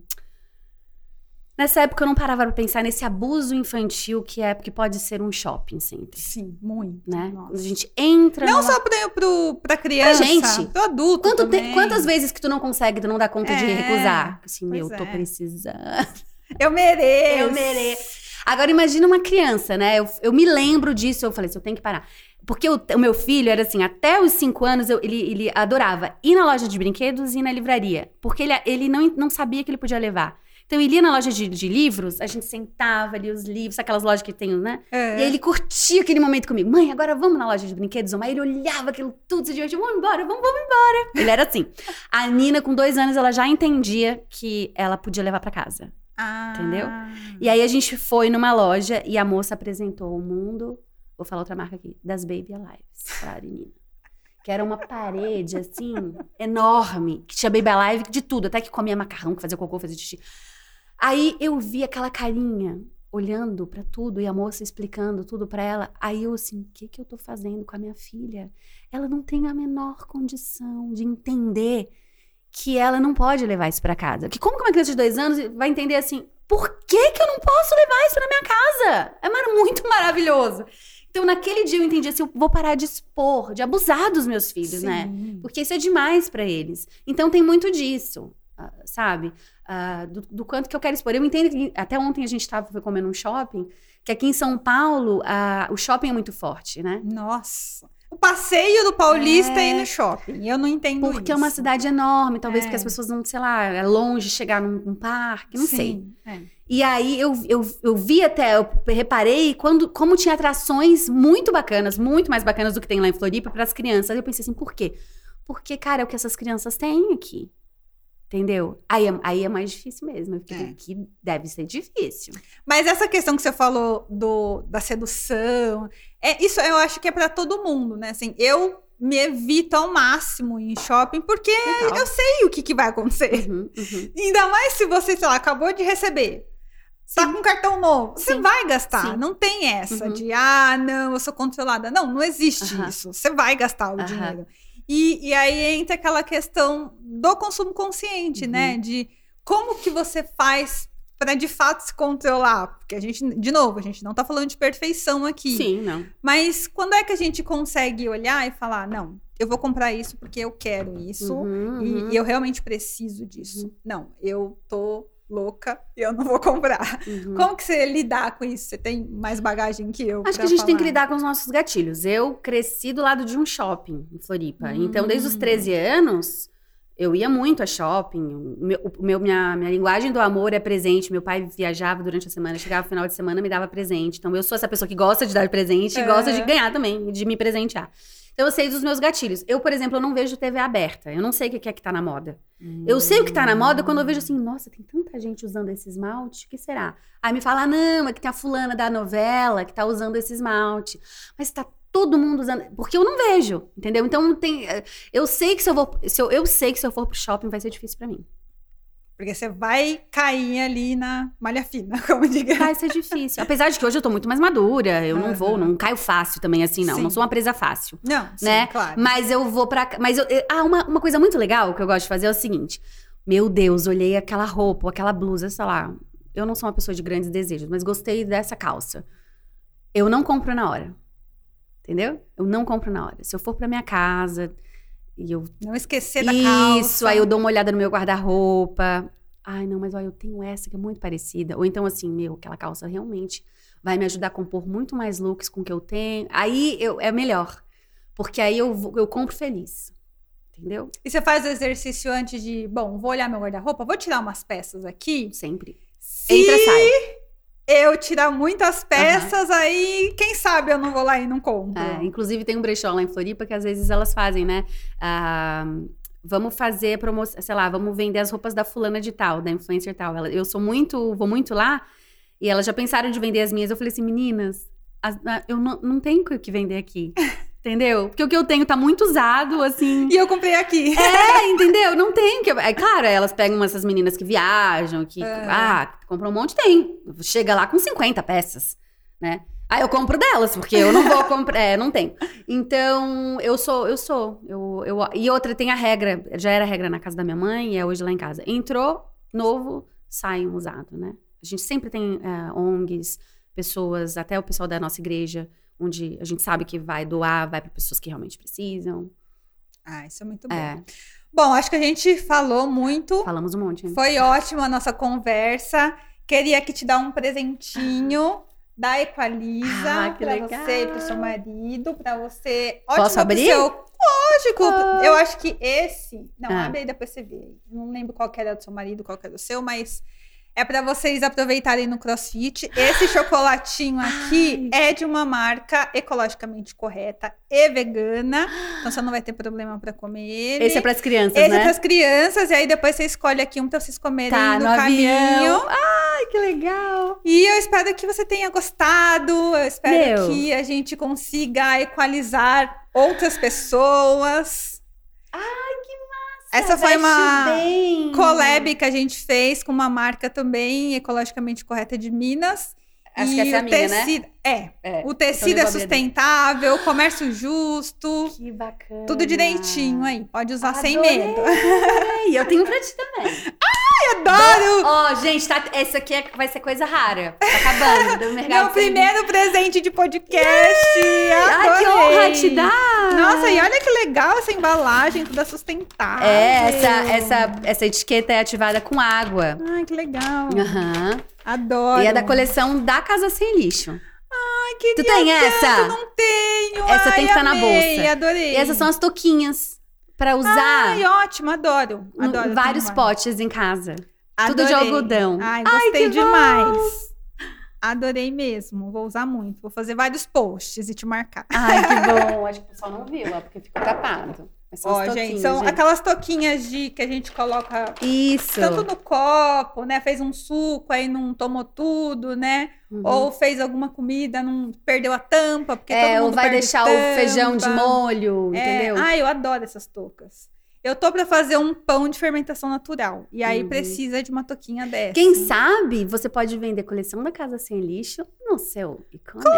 Nessa época eu não parava para pensar nesse abuso infantil que é que pode ser um shopping center. Sim, muito. Né? Quando a gente entra. Não numa... só para pro, pra criança, pra gente. Pro adulto. Quanto te... quantas vezes que tu não consegue, tu não dá conta é, de recusar? Assim, meu, é. tô precisando. Eu mereço. Eu mereço. Agora imagina uma criança, né? Eu, eu me lembro disso, eu falei assim, eu tenho que parar. Porque o, o meu filho era assim, até os cinco anos, eu, ele, ele adorava ir na loja de brinquedos e ir na livraria. Porque ele, ele não, não sabia que ele podia levar. Então, ele ia na loja de, de livros, a gente sentava ali os livros, aquelas lojas que tem, né? É. E aí ele curtia aquele momento comigo. Mãe, agora vamos na loja de brinquedos? Aí ele olhava aquilo tudo, se divertia. Vamos embora, vamos, vamos embora. Ele era assim. A Nina, com dois anos, ela já entendia que ela podia levar para casa. Ah. Entendeu? E aí a gente foi numa loja e a moça apresentou o mundo, vou falar outra marca aqui, das Baby Alives pra Nina que era uma parede, assim, enorme, que tinha Baby Alive de tudo, até que comia macarrão, que fazia cocô, fazia xixi. Aí eu vi aquela carinha olhando para tudo e a moça explicando tudo para ela. Aí eu assim, o que que eu tô fazendo com a minha filha? Ela não tem a menor condição de entender que ela não pode levar isso para casa. Que como que uma criança de dois anos vai entender assim, por que que eu não posso levar isso na minha casa? É muito maravilhoso. Então, naquele dia eu entendi assim, eu vou parar de expor, de abusar dos meus filhos, né? Sim. né? Porque isso é demais para eles. Então, tem muito disso, ah, sabe? Uh, do, do, quanto que eu quero expor. Eu entendo que até ontem a gente estava comer num shopping, que aqui em São Paulo uh, o shopping é muito forte, né? Nossa. O passeio do paulista é... ir no shopping. Eu não entendo Porque isso. é uma cidade enorme, talvez é. porque as pessoas não, sei lá, é longe chegar num, num parque, não Sim, sei. É. E aí eu, eu, eu vi até, eu reparei quando, como tinha atrações muito bacanas, muito mais bacanas do que tem lá em Floripa para as crianças. Eu pensei assim, por quê? Porque, cara, é o que essas crianças têm aqui. Entendeu? Aí é, aí é mais difícil mesmo, porque é. que deve ser difícil. Mas essa questão que você falou do, da sedução, é, isso eu acho que é para todo mundo, né? Assim, eu me evito ao máximo em shopping, porque Legal. eu sei o que, que vai acontecer. Uhum, uhum. Ainda mais se você, sei lá, acabou de receber. Tá Sim. Tá com cartão novo. Você Sim. vai gastar. Sim. Não tem essa uhum. de, ah, não, eu sou controlada. Não, não existe isso. Você vai gastar o dinheiro. E, e aí entra aquela questão do consumo consciente, né? uhum. né? De como que você faz para de fato se controlar. Porque a gente, de novo, a gente não tá falando de perfeição aqui. Sim, não. Mas quando é que a gente consegue olhar e falar, não, eu vou comprar isso porque eu quero isso uhum, e, uhum. e, eu realmente preciso disso. Uhum. Não, eu tô louca e eu não vou comprar. Uhum. Como que você lidar com isso? Você tem mais bagagem que eu? Acho que a gente falar. tem que lidar com os nossos gatilhos. Eu cresci do lado de um shopping em Floripa. Então, desde os 13 hum. anos, eu ia muito a shopping. Meu, meu, minha, minha linguagem do amor é presente. Meu pai viajava durante a semana, chegava no final de semana me dava presente. Então, eu sou essa pessoa que gosta de dar presente e gosta de ganhar também, de me presentear. Então eu sei dos meus gatilhos. Eu, por exemplo, eu não vejo TV aberta. Eu não sei o que é que tá na moda. Hum. Eu sei o que tá na moda quando eu vejo assim, nossa, tem tanta gente usando esse esmalte, o que será? Aí me fala, não, é que tem a fulana da novela que tá usando esse esmalte. Mas tá todo mundo usando, porque eu não vejo, entendeu? Então tem, eu sei que se eu vou, se eu, eu sei que se eu for pro shopping vai ser difícil para mim. Porque você vai cair ali na malha fina, como diga. Vai ser difícil. Apesar de que hoje eu tô muito mais madura, eu uhum. não vou, não caio fácil também assim, não. Sim. Não sou uma presa fácil. Não, né? Sim, claro. Mas eu vou pra. Mas eu, ah, uma, uma coisa muito legal que eu gosto de fazer é o seguinte: meu Deus, olhei aquela roupa, aquela blusa, sei lá. Eu não sou uma pessoa de grandes desejos, mas gostei dessa calça. eu não compro na hora. Entendeu? Eu não compro na hora. Se eu for pra minha casa e eu. Não esquecer da calça. Isso, aí eu dou uma olhada no meu guarda-roupa. Ai, não, mas olha, eu tenho essa que é muito parecida. Ou então, assim, meu, aquela calça realmente vai me ajudar a compor muito mais looks com o que eu tenho. Aí eu, é melhor. Porque aí eu, eu compro feliz. Entendeu? E você faz o exercício antes de, bom, vou olhar meu guarda-roupa, vou tirar umas peças aqui. Sempre. Se Entra, sai. Eu tirar muitas peças, aí quem sabe eu não vou lá e não compro. É, inclusive tem um brechó lá em Floripa que às vezes elas fazem, né? Ah, vamos fazer promoção, sei lá, vamos vender as roupas da fulana de tal, da influencer tal. Ela- eu sou muito, vou muito lá e elas já pensaram de vender as minhas. Eu falei assim, meninas, as- a- eu não, não tenho o que vender aqui. Entendeu? Porque o que eu tenho tá muito usado, assim. E eu comprei aqui. É, entendeu? Não tem. Que... É claro, elas pegam essas meninas que viajam, que É. ah, compram um monte, tem. Chega lá com 50 peças, né? Aí eu compro delas, porque eu não vou comprar, é, não tem. Então, eu sou, eu sou. Eu, eu, e outra, tem a regra, já era regra na casa da minha mãe e é hoje lá em casa. Entrou, novo, sai um usado, né? A gente sempre tem é, ONGs, pessoas, até o pessoal da nossa igreja, onde a gente sabe que vai doar, vai para pessoas que realmente precisam. Ah, isso é muito bom. É, Bom, acho que a gente falou muito. falamos um monte. hein? Foi ótima a nossa conversa. Queria aqui te dar um presentinho da Equaliza Ah, que para você e pro seu marido, para você. Posso Ótimo pro abrir? Seu... Lógico. Eu acho que esse, não, Ah. abre aí depois você vê. Não lembro qual que era do seu marido, qual que era do seu, mas é para vocês aproveitarem no CrossFit. Esse chocolatinho aqui é de uma marca ecologicamente correta e vegana, então você não vai ter problema para comer ele. Esse é para as crianças, Esse né? é para as crianças, e aí depois você escolhe aqui um para vocês comerem Tá, no, no caminho. Ai, que legal. E eu espero que você tenha gostado. Eu espero Meu. que a gente consiga equalizar outras pessoas. Essa foi uma bem. collab que a gente fez com uma marca também ecologicamente correta de Minas. Acho E que essa é a o minha, né? tecido, É, É, o tecido então é vou abrir. sustentável, comércio justo, Que bacana. tudo direitinho aí. Pode usar sem Adorei. medo. E eu tenho pra ti também. Adoro! Ó, gente, tá, essa aqui é- vai ser coisa rara. Tá acabando do mercado. Meu primeiro presente de podcast! Ai, que Adorei. honra te dar. Nossa, e olha que legal essa embalagem, toda sustentável. É, essa, essa, essa etiqueta é ativada com água. Ai, que legal. Aham. Adoro. E é da coleção da Casa Sem Lixo. Ai, que Tu tem essa? Não tenho. Essa Ai, tem que estar na amei, bolsa. adorei. E essas são as touquinhas pra usar Ai, ótimo, adoro. adoro vários potes em casa. uma. tudo de Adorei. algodão. Ai, Ai, gostei bom. demais. Adorei mesmo. Vou usar muito. Vou fazer vários posts e te marcar. Ai, que bom. Acho que o pessoal não viu, ó, porque ficou tapado. Ó, as gente, touquinhas, são gente. aquelas toquinhas de que a gente coloca Isso. tanto no copo, né? Fez um suco, aí não tomou tudo, né? Uhum. Ou fez alguma comida, não perdeu a tampa, porque todo é, ou mundo vai perde deixar tampa. o feijão de molho, É, entendeu? Ah, eu adoro essas toucas. Eu tô pra fazer um pão de fermentação natural. E aí Uhum. precisa de uma toquinha dessa. Quem sabe você pode vender coleção da Casa Sem Lixo no seu e-commerce.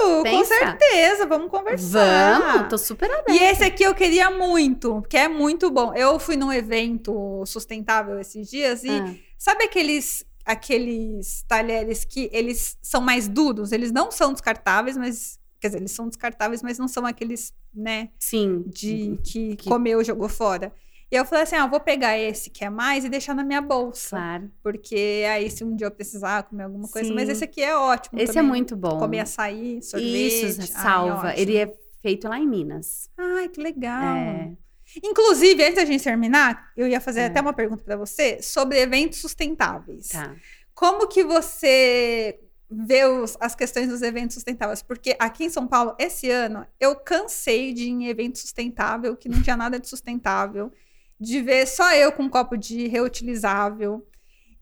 Com Pensa. certeza, vamos conversar. Vamos, tô super aberta. E esse aqui eu queria muito, porque é muito bom. Eu fui num evento sustentável esses dias e Ah, sabe aqueles aqueles talheres que eles são mais duros, eles não são descartáveis, mas quer dizer, eles são descartáveis, mas não são aqueles, né, sim. de que, Uhum. Que- comeu, jogou fora. E eu falei assim: ah, vou pegar esse que é mais e deixar na minha bolsa. Claro. Porque aí, se um dia eu precisar comer alguma coisa. Sim. Mas esse aqui é ótimo. Esse é também. muito bom. Comer açaí, sorvete. Isso, Ai, salva. ótimo. Ele é feito lá em Minas. Ai, que legal. É. Inclusive, antes da gente terminar, eu ia fazer É. até uma pergunta para você sobre eventos sustentáveis. Tá. Como que você vê os- as questões dos eventos sustentáveis? Porque aqui em São Paulo, esse ano, eu cansei de ir em evento sustentável, que não tinha nada de sustentável, de ver só eu com um copo de reutilizável.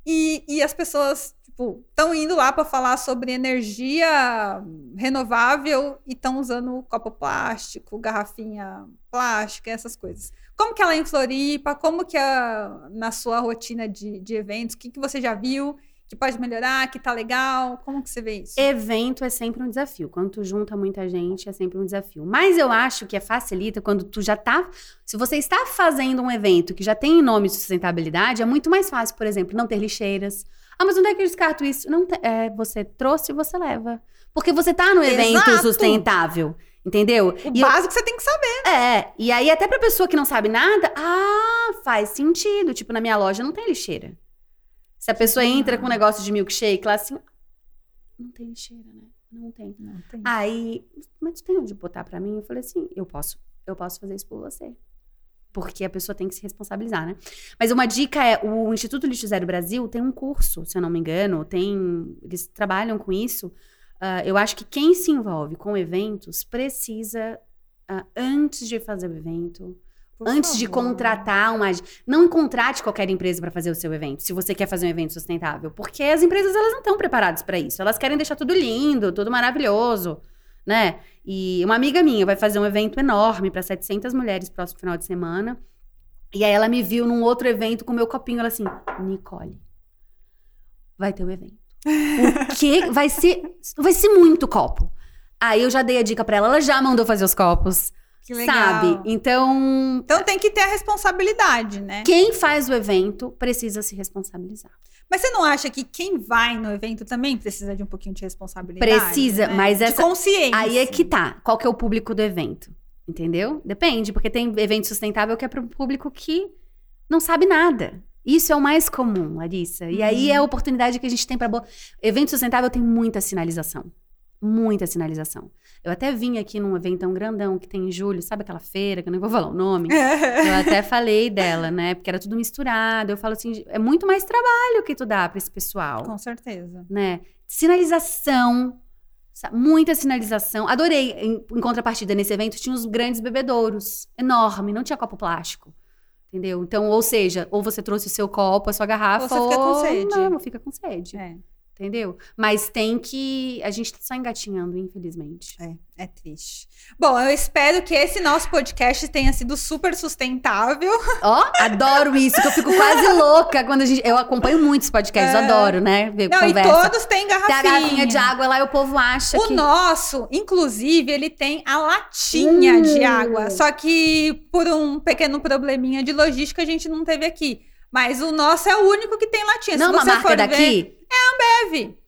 E, e as pessoas, tipo, estão indo lá para falar sobre energia renovável e estão usando copo plástico, garrafinha plástica, essas coisas. Como que ela é em Floripa? Como que é na sua rotina de, de eventos? O que, que você já viu que pode melhorar, que tá legal? Como que você vê isso? Evento é sempre um desafio. Quando tu junta muita gente, é sempre um desafio. Mas eu acho que é facilita quando tu já tá. Se você está fazendo um evento que já tem nome de sustentabilidade, é muito mais fácil, por exemplo, não ter lixeiras. Ah, mas onde é que eu descarto isso? Não te- é, você trouxe e você leva. Porque você tá no evento Exato. sustentável. Entendeu? O E eu- básico você tem que saber. é, e aí até pra pessoa que não sabe nada, ah, faz sentido. Tipo, na minha loja não tem lixeira. Se a pessoa entra com um negócio de milkshake lá assim, não tem lixeira, né? Não tem. Não tem. Aí, mas tem onde botar pra mim? Eu falei assim, eu posso, eu posso fazer isso por você. Porque a pessoa tem que se responsabilizar, né? Mas uma dica é, o Instituto Lixo Zero Brasil tem um curso, se eu não me engano, tem, eles trabalham com isso. Ah, eu acho que quem se envolve com eventos precisa, ah, antes de fazer o evento, Por antes de favor. contratar uma. Não contrate qualquer empresa para fazer o seu evento, se você quer fazer um evento sustentável. Porque as empresas elas não estão preparadas para isso. Elas querem deixar tudo lindo, tudo maravilhoso, né? E uma amiga minha vai fazer um evento enorme para 700 mulheres próximo final de semana. E aí ela me viu num outro evento com meu copinho. Ela assim, Nicole, vai ter um evento. O quê? Vai ser, vai ser muito copo. Aí eu já dei a dica pra ela, ela já mandou fazer os copos. Que legal. Sabe? Então, Então tem que ter a responsabilidade, né? quem faz o evento precisa se responsabilizar. Mas você não acha que quem vai no evento também precisa de um pouquinho de responsabilidade? Precisa, né? mas de essa- consciência. Aí é que tá. Qual que é o público do evento? Entendeu? Depende, porque tem evento sustentável que é para um público que não sabe nada. Isso é o mais comum, Larissa. E aí é a oportunidade que a gente tem para evento sustentável tem muita sinalização. Muita sinalização. Eu até vim aqui num eventão grandão que tem em julho, sabe aquela feira que eu nem vou falar o nome? Eu até falei dela, né? Porque era tudo misturado. Eu falo assim, é muito mais trabalho que tu dá para esse pessoal Com certeza. né? Sinalização, muita sinalização. Adorei. Em, em contrapartida, nesse evento tinha os grandes bebedouros, enorme, não tinha copo plástico. Entendeu? Então, ou seja, ou você trouxe o seu copo, a sua garrafa, Ou você fica com sede. Não, fica com sede. É, Entendeu? Mas tem que. A gente tá só engatinhando, infelizmente. é, é triste. Bom, eu espero que esse nosso podcast tenha sido super sustentável. Ó, adoro isso, que eu fico quase louca quando a gente. Eu acompanho muitos podcasts, É. adoro, né? Ver Não, conversa. e todos têm Tem garrafinha. a garrafinha de água lá e o povo acha O que. nosso, inclusive, ele tem a latinha Hum. de água. Só que por um pequeno probleminha de logística a gente não teve aqui. Mas o nosso é o único que tem latinha. Não, Se uma você marca for daqui. ver,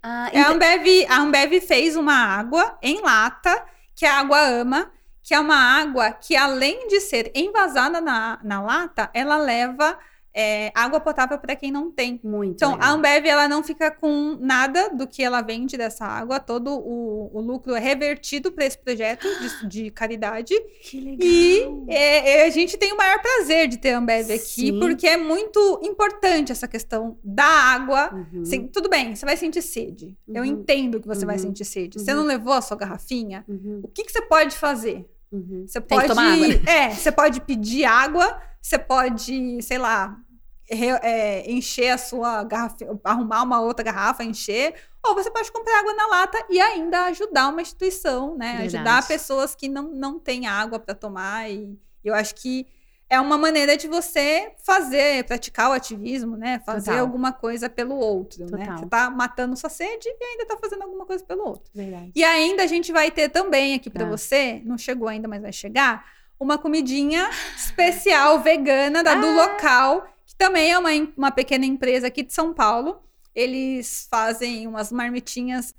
Ah, é a Ambev, a Ambev fez uma água em lata, que a água ama, que é uma água que, além de ser envasada na, na lata, ela leva é, água potável para quem não tem. Muito. Então, a legal. Ambev ela não fica com nada do que ela vende dessa água, todo o, o lucro é revertido para esse projeto de, de caridade. Que legal. E é, é, a gente tem o maior prazer de ter a Ambev aqui, Sim. porque é muito importante essa questão da água. Uhum. Sim, tudo bem, você vai sentir sede. Eu Uhum. entendo que você vai Uhum. sentir sede. Você Uhum. não levou a sua garrafinha? Uhum, O que, que você pode fazer? uhum. Você Tem que pode. tomar água, né? É, você pode pedir água, você pode, sei lá, re- é, encher a sua garrafa, arrumar uma outra garrafa, encher. Ou você pode comprar água na lata e ainda ajudar uma instituição, né? Verdade. Ajudar pessoas que não, não têm água para tomar. E eu acho que é uma maneira de você fazer, praticar o ativismo, né? Fazer Total. alguma coisa pelo outro, né? Total. Você tá matando sua sede e ainda tá fazendo alguma coisa pelo outro. Verdade. E ainda a gente vai ter também aqui pra Tá. você, não chegou ainda, mas vai chegar, uma comidinha especial vegana da do Ah. local, que também é uma, uma pequena empresa aqui de São Paulo. Eles fazem umas marmitinhas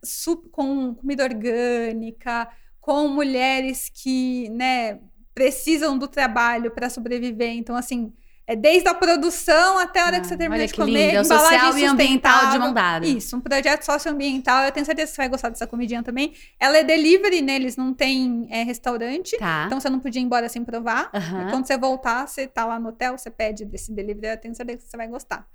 com comida orgânica, com mulheres que, né, precisam do trabalho para sobreviver. Então, assim, é desde a produção até a hora que você Ah, termina de comer, lindo. É embalagem social e ambiental de dada. Isso, um projeto socioambiental. Eu tenho certeza que você vai gostar dessa comidinha também. Ela é delivery, né? Eles não têm é, restaurante. Tá. Então você não podia ir embora sem provar. E quando você voltar, você tá lá no hotel, você pede desse delivery. Eu tenho certeza que você vai gostar.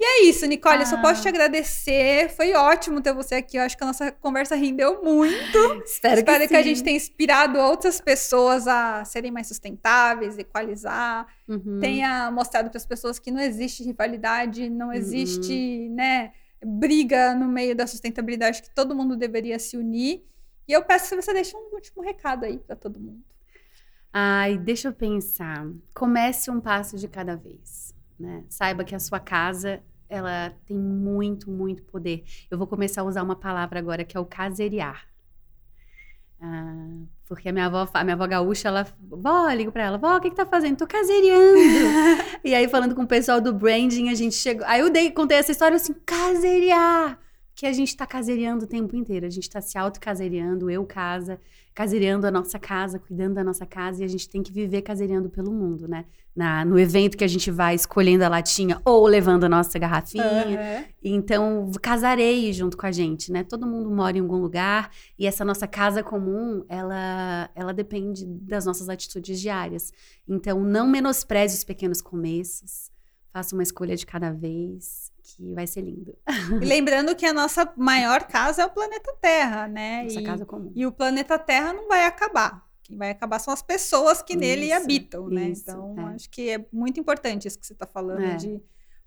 E é isso, Nicole. Eu só Ah. posso te agradecer. Foi ótimo ter você aqui. Eu acho que a nossa conversa rendeu muito. Espero, Espero que, a sim. gente tenha inspirado outras pessoas a serem mais sustentáveis, equalizar Uhum. tenha mostrado para as pessoas que não existe rivalidade, Uhum. não existe, né, briga no meio da sustentabilidade, que todo mundo deveria se unir. E eu peço que você deixe um último recado aí para todo mundo. Ai, deixa eu pensar. Comece um passo de cada vez, né? Saiba que a sua casa, ela tem muito, muito poder. Eu vou começar a usar uma palavra agora que é o caseriar. Ah, porque a minha avó, a minha avó gaúcha, ela, vó, eu ligo pra ela, vó, o que que tá fazendo? Tô caseriando. e aí, falando com o pessoal do branding, a gente chegou, aí eu dei, contei essa história assim, caseriar. Porque a gente está casereando o tempo inteiro. A gente está se auto-casereando, eu casa, casereando a nossa casa, cuidando da nossa casa, e a gente tem que viver casereando pelo mundo, né? Na, no evento que a gente vai escolhendo a latinha ou levando a nossa garrafinha. Uhum. Então, casarei junto com a gente, né? Todo mundo mora em algum lugar e essa nossa casa comum, ela, ela depende das nossas atitudes diárias. Então, não menospreze os pequenos começos, faça uma escolha de cada vez que vai ser lindo. E lembrando que a nossa maior casa é o planeta Terra, né? Nossa e, casa comum. E o planeta Terra não vai acabar. Quem vai acabar são as pessoas que isso, nele habitam, né? Isso, então, é. acho que é muito importante isso que você está falando é. de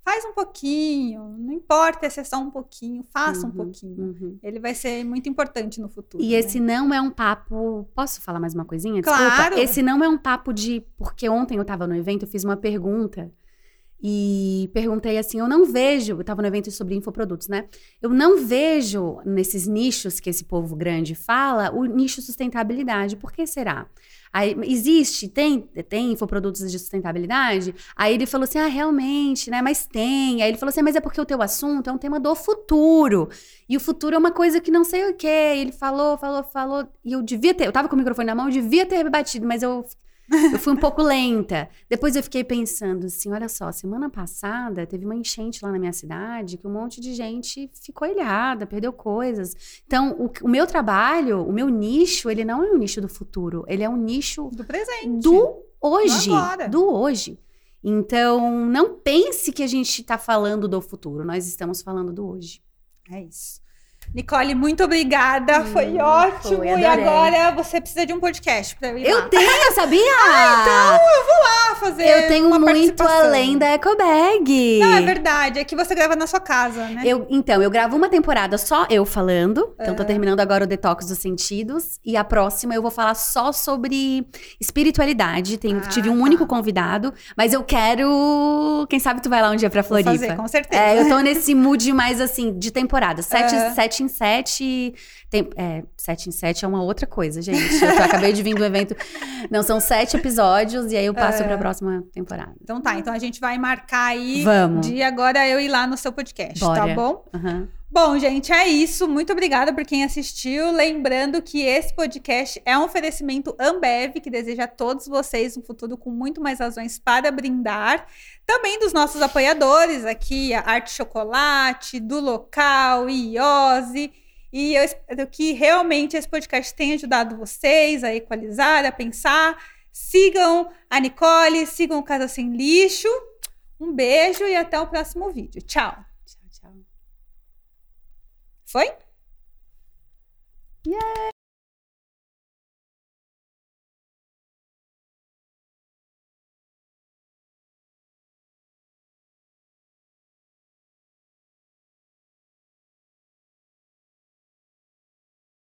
faz um pouquinho, não importa se é só um pouquinho, faça uhum, um pouquinho. Uhum. Ele vai ser muito importante no futuro. E né? esse não é um papo. Posso falar mais uma coisinha? Desculpa. Claro. Esse não é um papo de. Porque ontem eu estava no evento, eu fiz uma pergunta e perguntei assim: eu não vejo, eu estava no evento sobre infoprodutos, né? Eu não vejo nesses nichos que esse povo grande fala o nicho sustentabilidade. Por que será? Aí, existe, tem, tem infoprodutos de sustentabilidade? Aí ele falou assim: ah, realmente, né? Mas tem. Aí ele falou assim: mas é porque o teu assunto é um tema do futuro. E o futuro é uma coisa que não sei o quê. E ele falou, falou, falou. E eu devia ter, eu tava com o microfone na mão, eu devia ter batido, mas eu eu fui um pouco lenta. Depois eu fiquei pensando assim: olha só, semana passada teve uma enchente lá na minha cidade que um monte de gente ficou ilhada, perdeu coisas. Então, o, o meu trabalho, o meu nicho, ele não é um nicho do futuro, ele é um nicho do presente. Do hoje. Do, do hoje. Então, não pense que a gente está falando do futuro, nós estamos falando do hoje. É isso. Nicole, muito obrigada. Hum, foi ótimo. Foi, e agora você precisa de um podcast para ir Eu lá. tenho, sabia? ah, então eu vou lá fazer. Eu tenho muito além da Ecobag. Não, é verdade. É que você grava na sua casa, né? Eu, então, eu gravo uma temporada só eu falando. Então, tô é. terminando agora o Detox dos Sentidos. E a próxima eu vou falar só sobre espiritualidade. Tenho, ah, tive um tá. único convidado. Mas eu quero. Quem sabe tu vai lá um dia pra Floripa. Vou fazer, com certeza. É, eu tô nesse mood mais assim, de temporada. Sete, uhum. sete em sete. Tem, é, sete em sete é uma outra coisa, gente. Eu acabei de vir do evento. Não, são sete episódios e aí eu passo é. para a próxima temporada. Então tá, então a gente vai marcar aí Vamos. de agora eu ir lá no seu podcast, tá Bora. tá bom? Uhum. Bom, gente, é isso. Muito obrigada por quem assistiu. Lembrando que esse podcast é um oferecimento Ambev, que deseja a todos vocês um futuro com muito mais razões para brindar. Também dos nossos apoiadores aqui, a Arte Chocolate, do Local, Iose. E eu espero que realmente esse podcast tenha ajudado vocês a equalizar, a pensar. Sigam a Nicole, sigam o Casa Sem Lixo. Um beijo e até o próximo vídeo. Tchau. Tchau, tchau. Foi? Yeah!